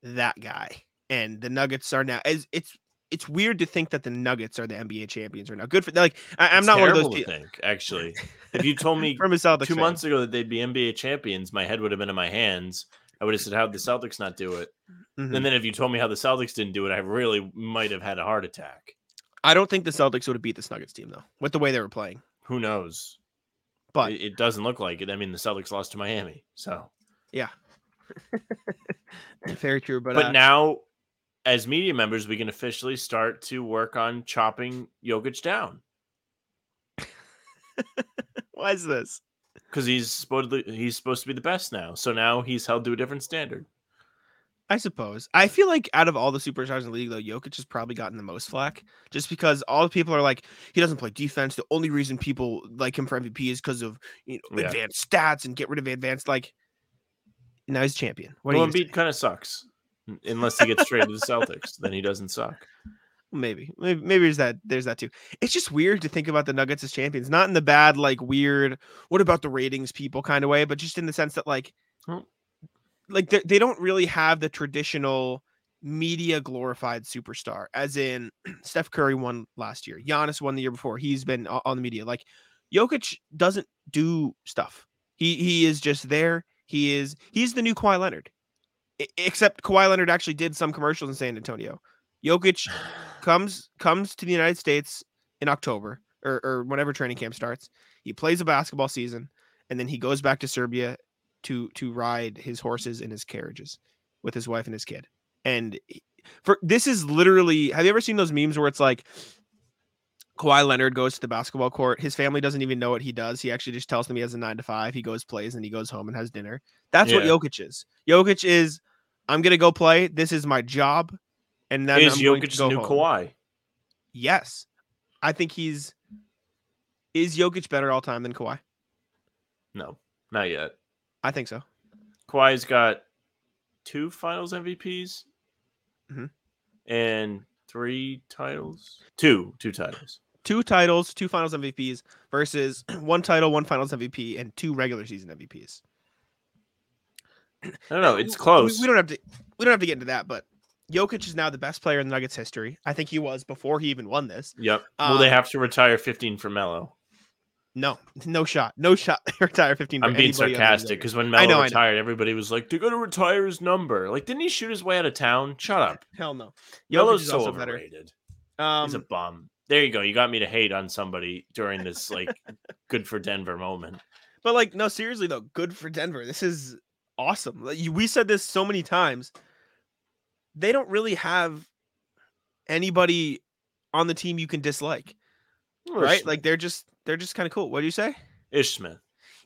Speaker 3: that guy. And the Nuggets are now as it's it's weird to think that the Nuggets are the NBA champions right now. Good for like I, I'm
Speaker 4: It's
Speaker 3: not one of those
Speaker 4: terrible to
Speaker 3: pe-
Speaker 4: think. Actually, if you told me
Speaker 3: from a Celtics
Speaker 4: two
Speaker 3: fan.
Speaker 4: months ago that they'd be NBA champions, my head would have been in my hands. I would have said, "How'd the Celtics not do it?"
Speaker 3: Mhm.
Speaker 4: And then if you told me how the Celtics didn't do it, I really might have had a heart attack.
Speaker 3: I don't think the Celtics would have beat this Nuggets team though, with the way they were playing.
Speaker 4: Who knows?
Speaker 3: But
Speaker 4: it, it doesn't look like it. I mean, the Celtics lost to Miami, so.
Speaker 3: very true. But,
Speaker 4: But
Speaker 3: uh,
Speaker 4: now, as media members, we can officially start to work on chopping Jokic down
Speaker 3: why is this?
Speaker 4: because he's supposedly he's supposed to be the best now. So now he's held to a different standard.
Speaker 3: I suppose. I feel like out of all the superstars in the league, though, Jokic has probably gotten the most flack, just because all the people are like, he doesn't play defense. The only reason people like him for MVP is because of you know
Speaker 4: Yeah.
Speaker 3: advanced stats and get rid of advanced like. Now he's champion. What
Speaker 4: well, Embiid kind of sucks unless he gets traded to the Celtics. Then he doesn't suck.
Speaker 3: maybe maybe maybe there's that there's that too it's just weird to think about the nuggets as champions not in the bad like weird what about the ratings people kind of way but just in the sense that like
Speaker 4: Hmm.
Speaker 3: like they, they don't really have the traditional media glorified superstar as in steph curry won last year Giannis won the year before he's been on the media like Jokic doesn't do stuff he he is just there he is he's the new Kawhi Leonard I- except Kawhi Leonard actually did some commercials in San Antonio Jokic comes comes to the United States in October or, or whenever training camp starts. He plays a basketball season and then he goes back to Serbia to to ride his horses in his carriages with his wife and his kid. And he- for this is literally have you ever seen those memes where it's like Kawhi Leonard goes to the basketball court. His family doesn't even know what he does. He actually just tells them he has a nine to five. He goes, plays, and he goes home and has dinner. That's what
Speaker 4: Yeah.
Speaker 3: Jokic is. Jokic is, I'm gonna go play. This is my job. And then
Speaker 4: Is
Speaker 3: I'm going to go
Speaker 4: new
Speaker 3: home.
Speaker 4: Kawhi?
Speaker 3: Yes. I think he's is Jokic better all time than Kawhi?
Speaker 4: No, not yet.
Speaker 3: I think so.
Speaker 4: Kawhi's got two Finals MVPs
Speaker 3: Mhm.
Speaker 4: and three titles. Two, two titles.
Speaker 3: Two titles, two finals MVPs versus one title, one finals MVP, and two regular season MVPs.
Speaker 4: I don't know. It's close.
Speaker 3: We, we don't have to we don't have to get into that, but Jokic is now the best player in the Nuggets history. I think he was before he even won this.
Speaker 4: Yep. Will they
Speaker 3: Um,
Speaker 4: have to retire 15 for Melo?
Speaker 3: No, no shot. No shot. Retire 15.
Speaker 4: I'm being
Speaker 3: anybody other than
Speaker 4: sarcastic because when
Speaker 3: I know, I know.
Speaker 4: retired, everybody was like, "They're going to retire his number." Like, didn't he shoot his way out of town? Shut up.
Speaker 3: hell no.
Speaker 4: Melo's so overrated.
Speaker 3: Um,
Speaker 4: He's a bum. There you go. You got me to hate on somebody during this like good for Denver moment.
Speaker 3: But like, no, seriously though, good for Denver. This is awesome. Like, we said this so many times. They don't really have anybody on the team you can dislike, right? Like they're just they're just kind of cool. What do you say?
Speaker 4: Ish Smith.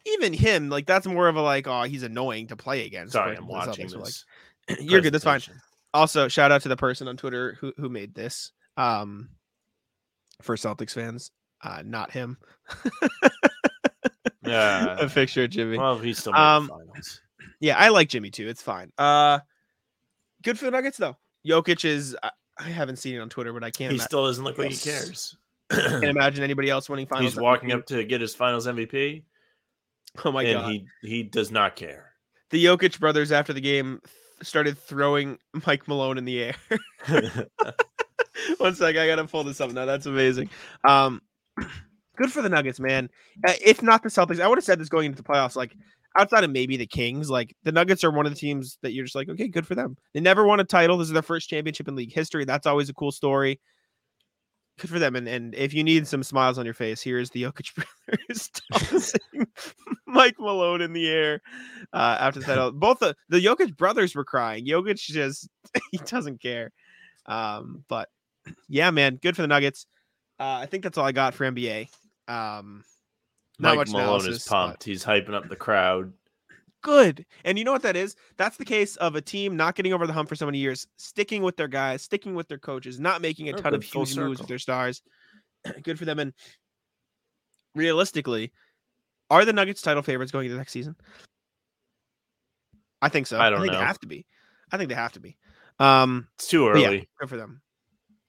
Speaker 3: Even him, like that's more of a like, oh, he's annoying to play against.
Speaker 4: Sorry, I'm watching
Speaker 3: Celtics
Speaker 4: this.
Speaker 3: Like, You're good. That's fine. Also, shout out to the person on Twitter who who made this. Um, for Celtics fans, uh, not him.
Speaker 4: Yeah.
Speaker 3: a picture of Jimmy.
Speaker 4: Well, he's still
Speaker 3: Um,
Speaker 4: finals.
Speaker 3: Yeah, I like Jimmy too. It's fine. Uh good for the Nuggets though. Jokic is I, I haven't seen it on Twitter, but I can't,
Speaker 4: He
Speaker 3: ima-
Speaker 4: still doesn't look like he cares.
Speaker 3: can't imagine anybody else winning finals.
Speaker 4: he's walking up to get his finals MVP,
Speaker 3: Oh my
Speaker 4: and
Speaker 3: god.
Speaker 4: he he does not care.
Speaker 3: the Jokic brothers after the game started throwing Mike Malone in the air. One sec, I gotta pull this up now. That's amazing. Um good for the Nuggets, man. Uh, if not the Celtics, I would have said this going into the playoffs. Like outside of maybe the Kings, like the Nuggets are one of the teams that you're just like, okay, good for them. They never won a title. This is their first championship in league history. That's always a cool story. Good for them. And and if you need some smiles on your face, here's the Jokic brothers tossing Mike Malone in the air uh, after the title. Both the, the Jokic brothers were crying. Jokic just he doesn't care. Um, but yeah, man, good for the Nuggets. Uh, I think that's all I got for NBA. Um, not
Speaker 4: Mike
Speaker 3: much
Speaker 4: Malone
Speaker 3: analysis,
Speaker 4: is
Speaker 3: but-
Speaker 4: pumped. He's hyping up the crowd.
Speaker 3: good. And you know what that is? That's the case of a team not getting over the hump for so many years, sticking with their guys, sticking with their coaches, not making a
Speaker 4: Oh,
Speaker 3: ton of
Speaker 4: good, full
Speaker 3: huge moves with their stars. good for them. And realistically, are the Nuggets title favorites going into next season? I think so.
Speaker 4: I don't
Speaker 3: think
Speaker 4: know.
Speaker 3: they have to be. I think they have to be. Um,
Speaker 4: It's too
Speaker 3: but yeah,
Speaker 4: early.
Speaker 3: good for them.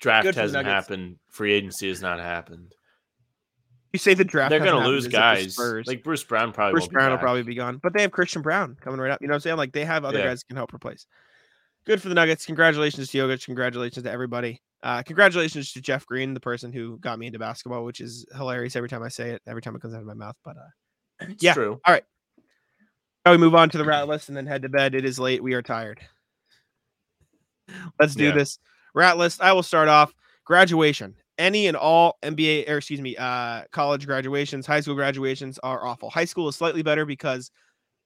Speaker 4: Draft
Speaker 3: good
Speaker 4: hasn't happened. Free agency has not happened.
Speaker 3: You say the draft.
Speaker 4: They're going to lose
Speaker 3: is it the
Speaker 4: guys.
Speaker 3: Spurs?
Speaker 4: Like Bruce Brown probably.
Speaker 3: Bruce
Speaker 4: won't be
Speaker 3: Brown will
Speaker 4: back.
Speaker 3: probably be gone, but they have Christian Braun coming right up. You know what I'm saying? Like they have other
Speaker 4: Yeah.
Speaker 3: guys that can help replace. Good for the Nuggets. Congratulations to Jokic. Congratulations to everybody. Uh, congratulations to Jeff Green, the person who got me into basketball, which is hilarious every time I say it, every time it comes out of my mouth. But uh,
Speaker 4: It's
Speaker 3: Yeah.
Speaker 4: true. All right.
Speaker 3: Now we move on to the rat list and then head to bed. It is late. We are tired. Let's do
Speaker 4: Yeah.
Speaker 3: this. Rat list. I will start off. Graduation. Any and all NBA or excuse me, uh, college graduations, high school graduations are awful. High school is slightly better because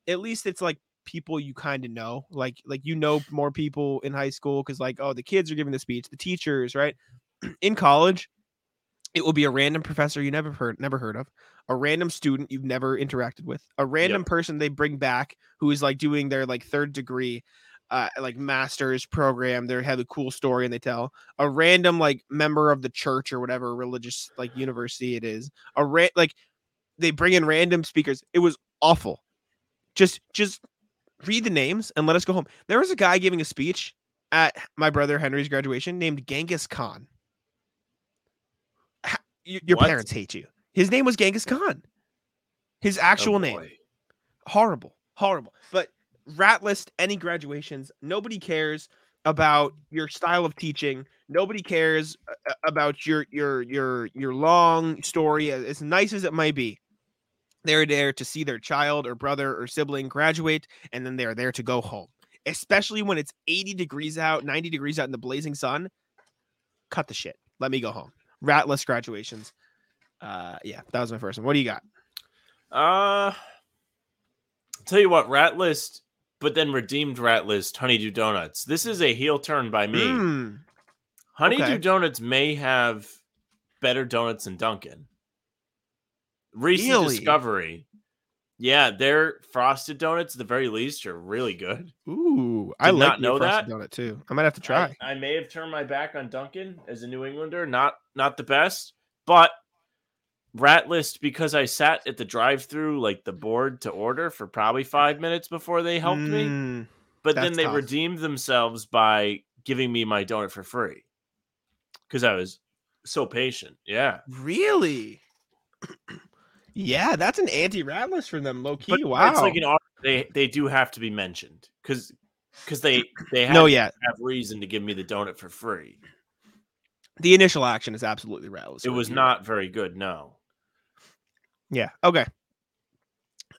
Speaker 3: at least it's like people you kind of know. Like like you know more people in high school because like oh the kids are giving the speech, the teachers, right? in college, it will be a random professor you never heard never heard of, a random student you've never interacted with, a random person they bring back who is like doing their like third degree uh like master's program they have a cool story and they tell a random like member of the church or whatever religious like university it is a ra- like they bring in random speakers it was awful. Just just read the names and let us go home. There was a guy giving a speech at my brother henry's graduation named genghis khan. Your
Speaker 4: What?
Speaker 3: parents hate you. His name was genghis khan. His actual
Speaker 4: Oh,
Speaker 3: name horrible, horrible. But rat list any graduations. Nobody cares about your style of teaching. Nobody cares a- a- about your your your your long story, as, nice as it might be. They're there to see their child or brother or sibling graduate, and then they're there to go home. Especially when it's 80 degrees out, 90 degrees out in the blazing sun. Cut the shit. Let me go home. Rat list graduations. Uh, yeah, that was my first one. What do you got?
Speaker 4: Uh, tell you what, Rat List, but then redeemed Rat List, Honeydew Donuts. This is a heel turn by me.
Speaker 3: Mm,
Speaker 4: Honeydew
Speaker 3: okay.
Speaker 4: Donuts may have better donuts than Dunkin'. Recent
Speaker 3: Really?
Speaker 4: discovery. Yeah, their frosted donuts, at the very least, are really good.
Speaker 3: Ooh, I like
Speaker 4: not know that.
Speaker 3: donut too. I might have to try.
Speaker 4: I, I may have turned my back on Dunkin' as a New Englander. Not not the best, but Rat List because I sat at the drive-through like the board to order for probably five minutes before they helped me.
Speaker 3: Mm,
Speaker 4: But then they
Speaker 3: tough.
Speaker 4: redeemed themselves by giving me my donut for free because I was so patient. Yeah.
Speaker 3: Really? yeah, that's an anti-rat list for them, low key.
Speaker 4: But
Speaker 3: wow.
Speaker 4: It's like an au- they they do have to be mentioned because because they they have,
Speaker 3: no, yeah,
Speaker 4: have reason to give me the donut for free.
Speaker 3: the initial action is absolutely rat list.
Speaker 4: It was not very good. No.
Speaker 3: Yeah. Okay.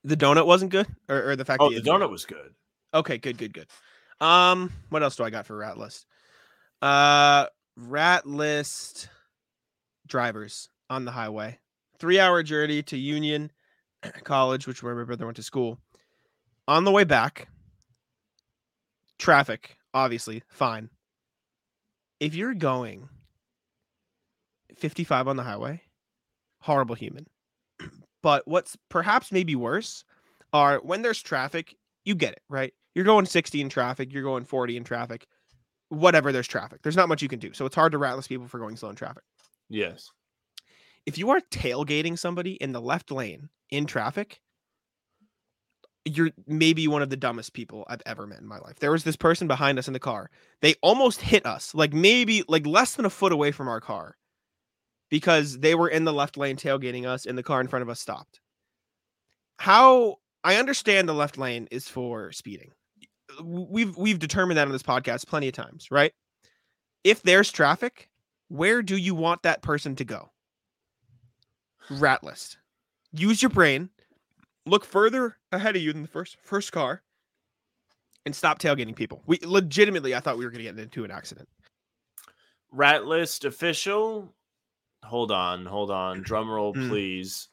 Speaker 3: The donut wasn't good, or, or the fact.
Speaker 4: Oh,
Speaker 3: that
Speaker 4: the donut was good.
Speaker 3: Okay, good, good, good. Um, what else do I got for rat list? Uh, rat list drivers on the highway. Three hour journey to Union College, which where my brother went to school. On the way back, traffic, obviously, fine. If you're going 55 on the highway, horrible human. But what's perhaps maybe worse are when there's traffic, you get it, right? You're going 60 in traffic, you're going 40 in traffic, whatever, there's traffic. There's not much you can do. So it's hard to ratless people for going slow in traffic.
Speaker 4: Yes.
Speaker 3: If you are tailgating somebody in the left lane in traffic, you're maybe one of the dumbest people I've ever met in my life. There was this person behind us in the car. They almost hit us, like maybe like less than a foot away from our car because they were in the left lane tailgating us and the car in front of us stopped. How I understand the left lane is for speeding. We've we've determined that on this podcast plenty of times, right? If there's traffic, where do you want that person to go? Rat list. Use your brain. Look further ahead of you than the first first car, and stop tailgating people. We legitimately, I thought we were going to get into an accident.
Speaker 4: Rat list official. Hold on, hold on. Drum roll,
Speaker 3: Mm.
Speaker 4: please.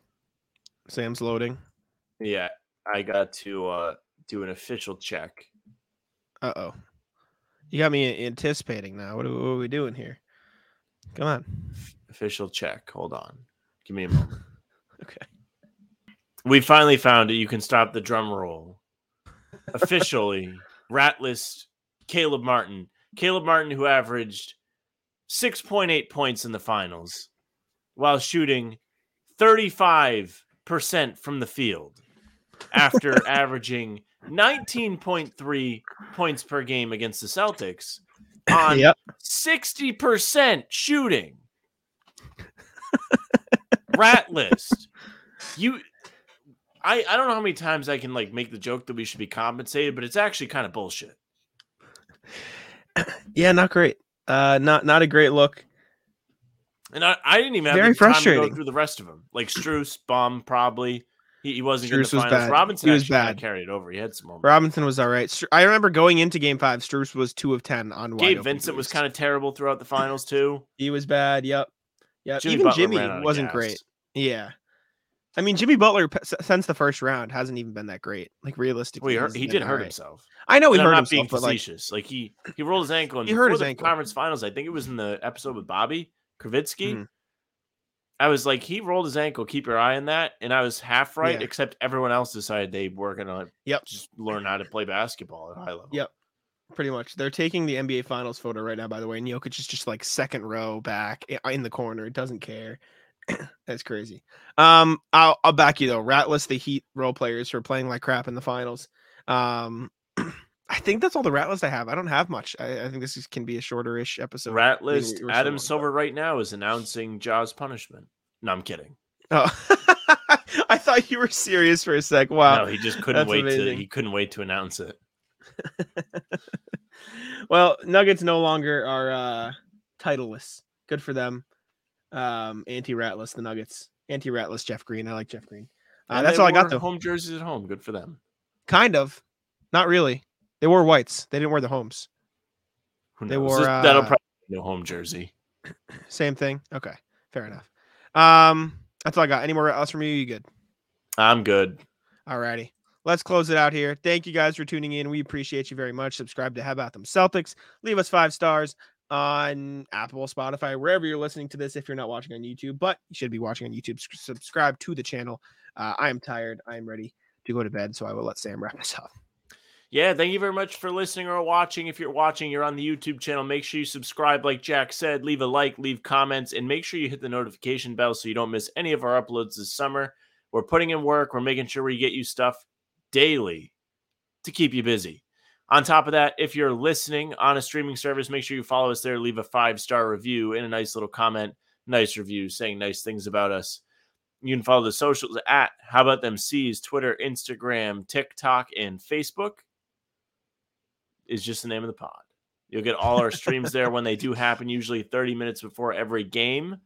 Speaker 3: Sam's loading.
Speaker 4: Yeah, I got to uh do an official check.
Speaker 3: Uh oh. You got me anticipating now. What are, what are we doing here? Come on.
Speaker 4: Official check. Hold on. Give me a moment.
Speaker 3: Okay.
Speaker 4: we finally found it. You can stop the drum roll. Officially, Rat list Caleb Martin. Caleb Martin, who averaged 6.8 points in the finals while shooting 35% from the field after averaging 19.3 points per game against the Celtics on
Speaker 3: Yep.
Speaker 4: 60% shooting. Rat list. You I I don't know how many times I can like make the joke that we should be compensated, but it's actually kind of bullshit.
Speaker 3: Yeah, not great. Uh, not not a great look.
Speaker 4: And I, I didn't even have
Speaker 3: Very
Speaker 4: the time to go through the rest of them. Like Strus, Bum, probably. He, he wasn't good in the
Speaker 3: was bad.
Speaker 4: Robinson
Speaker 3: He was bad.
Speaker 4: carried it over. He had some moments.
Speaker 3: Robinson was all right. I remember going into Game Five. Strus was two of ten on. One.
Speaker 4: Gabe Vincent was kind of terrible throughout the finals too.
Speaker 3: He was bad. Yep. Yep.
Speaker 4: Jimmy
Speaker 3: Even
Speaker 4: Butler
Speaker 3: Jimmy
Speaker 4: ran out of
Speaker 3: wasn't great. Yeah. I mean, Jimmy Butler since the first round hasn't even been that great. Like realistically,
Speaker 4: Well, he, hurt, he did hurt
Speaker 3: alright.
Speaker 4: himself.
Speaker 3: I know he
Speaker 4: And
Speaker 3: hurt himself,
Speaker 4: being
Speaker 3: but like,
Speaker 4: facetious. Like, he he rolled his ankle and
Speaker 3: He hurt his
Speaker 4: the
Speaker 3: ankle.
Speaker 4: conference finals. I think it was in the episode with Bobby Krivitsky.
Speaker 3: Mhm.
Speaker 4: I was like, he rolled his ankle. Keep your eye on that. And I was half right,
Speaker 3: Yeah.
Speaker 4: except everyone else decided they were gonna
Speaker 3: Yep.
Speaker 4: just learn how to play basketball at a high level.
Speaker 3: Yep. pretty much. They're taking the NBA Finals photo right now. By the way, and Jokic is just like second row back in the corner. It doesn't care. That's crazy. Um, I'll I'll back you though. Ratless the Heat role players who are playing like crap in the finals. Um, I think that's all the rat list I have. I don't have much. I, I think this is, can be a shorter-ish episode.
Speaker 4: Rat list.
Speaker 3: we
Speaker 4: Adam Silver right now is announcing Jaws punishment. No, I'm kidding.
Speaker 3: Oh, I thought you were serious for a sec. Wow.
Speaker 4: no, he just couldn't
Speaker 3: that's
Speaker 4: wait to he couldn't wait to announce it.
Speaker 3: well, Nuggets no longer are uh titleless. Good for them. Um, anti-ratless, the Nuggets. Anti-ratless Jeff Green. I like Jeff Green. Uh, that's all I got though.
Speaker 4: Home jerseys at home. Good for them.
Speaker 3: Kind of. Not really. They wore whites. They didn't wear the homes.
Speaker 4: Who
Speaker 3: They wore,
Speaker 4: This- that'll
Speaker 3: uh,
Speaker 4: probably be no home jersey.
Speaker 3: Same thing. Okay. Fair enough. Um, that's all I got. Any more else from you? You good?
Speaker 4: I'm good.
Speaker 3: Alrighty. Let's close it out here. Thank you guys for tuning in. We appreciate you very much. Subscribe to How About Them Celtics. Leave us five stars on Apple, Spotify, wherever you're listening to this if you're not watching on YouTube, but you should be watching on YouTube. S- Subscribe to the channel. Uh, I am tired. I am ready to go to bed, so I will let Sam wrap this up.
Speaker 4: Yeah, thank you very much for listening or watching. If you're watching, you're on the YouTube channel. Make sure you subscribe, like Jack said. Leave a like, leave comments, and make sure you hit the notification bell so you don't miss any of our uploads this summer. We're putting in work. We're making sure we get you stuff daily to keep you busy. On top of that, if you're listening on a streaming service, make sure you follow us there. Leave a five star review and a nice little comment, nice review saying nice things about us. You can follow the socials at How About Them C's, Twitter, Instagram, TikTok, and Facebook is just the name of the pod. You'll get all our streams there when they do happen, usually 30 minutes before every game.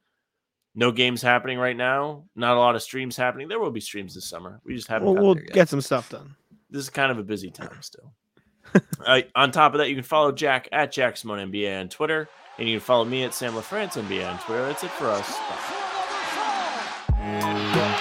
Speaker 4: No games happening right now. Not a lot of streams happening. There will be streams this summer. We just haven't.
Speaker 3: We'll, we'll get some stuff done.
Speaker 4: This is kind of a busy time still. uh, on top of that, you can follow Jack at Jack Simone NBA on Twitter, and you can follow me at Sam LaFrance NBA on Twitter. That's it for us. Bye.